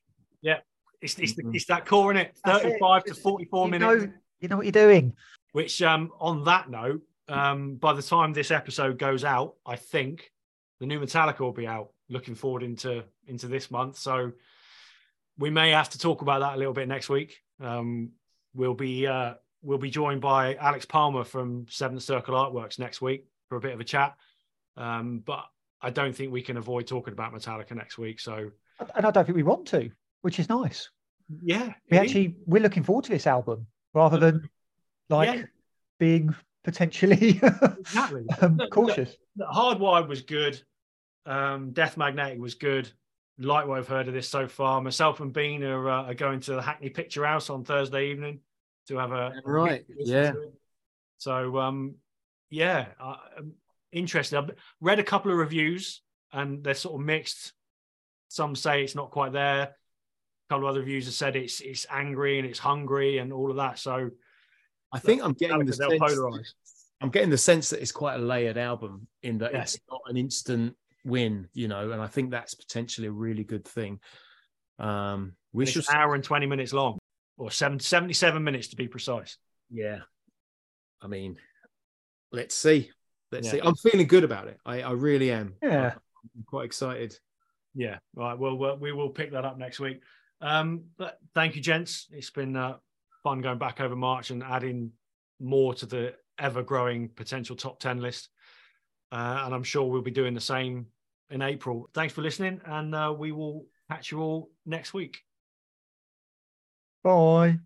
it's it's, the, Mhm. it's that core in it, That's it. 35 to 44 you minutes. Know, you know what you're doing. Which, um, on that note, um, by the time this episode goes out, I think the new Metallica will be out. Looking forward into into this month, so we may have to talk about that a little bit next week. Um, we'll be uh, we'll be joined by Alex Palmer from Seventh Circle Artworks next week for a bit of a chat. Um, but I don't think we can avoid talking about Metallica next week. So And I don't think we want to, which is nice. yeah, We it is. actually we're looking forward to this album rather than like Yeah. being potentially (laughs) exactly. um, Look, look, cautious. The Hardwired was good. Um, Death Magnetic was good. Like what I've heard of this so far. Myself and Bean are, uh, are going to the Hackney Picture House on Thursday evening to have a Right, yeah. So um, yeah, I, I'm interested. I've read a couple of reviews and they're sort of mixed. Some say it's not quite there. A couple of other reviews have said it's it's angry and it's hungry and all of that. So I think I'm getting the sense, polarize. I'm getting the sense that it's quite a layered album in that Yeah. it's not an instant win, you know, and I think that's potentially a really good thing. Um, we should, hour and 20 minutes long, or seven, 77 minutes to be precise. yeah. I mean, let's see, let's Yeah. see. I'm feeling good about it. I, I really am. Yeah. I'm quite excited. Yeah, right. Well, well, we will pick that up next week. Um, but thank you, gents. It's been uh, fun going back over March and adding more to the ever growing potential top 10 list. Uh, and I'm sure we'll be doing the same in April. Thanks for listening, and uh, we will catch you all next week. Bye.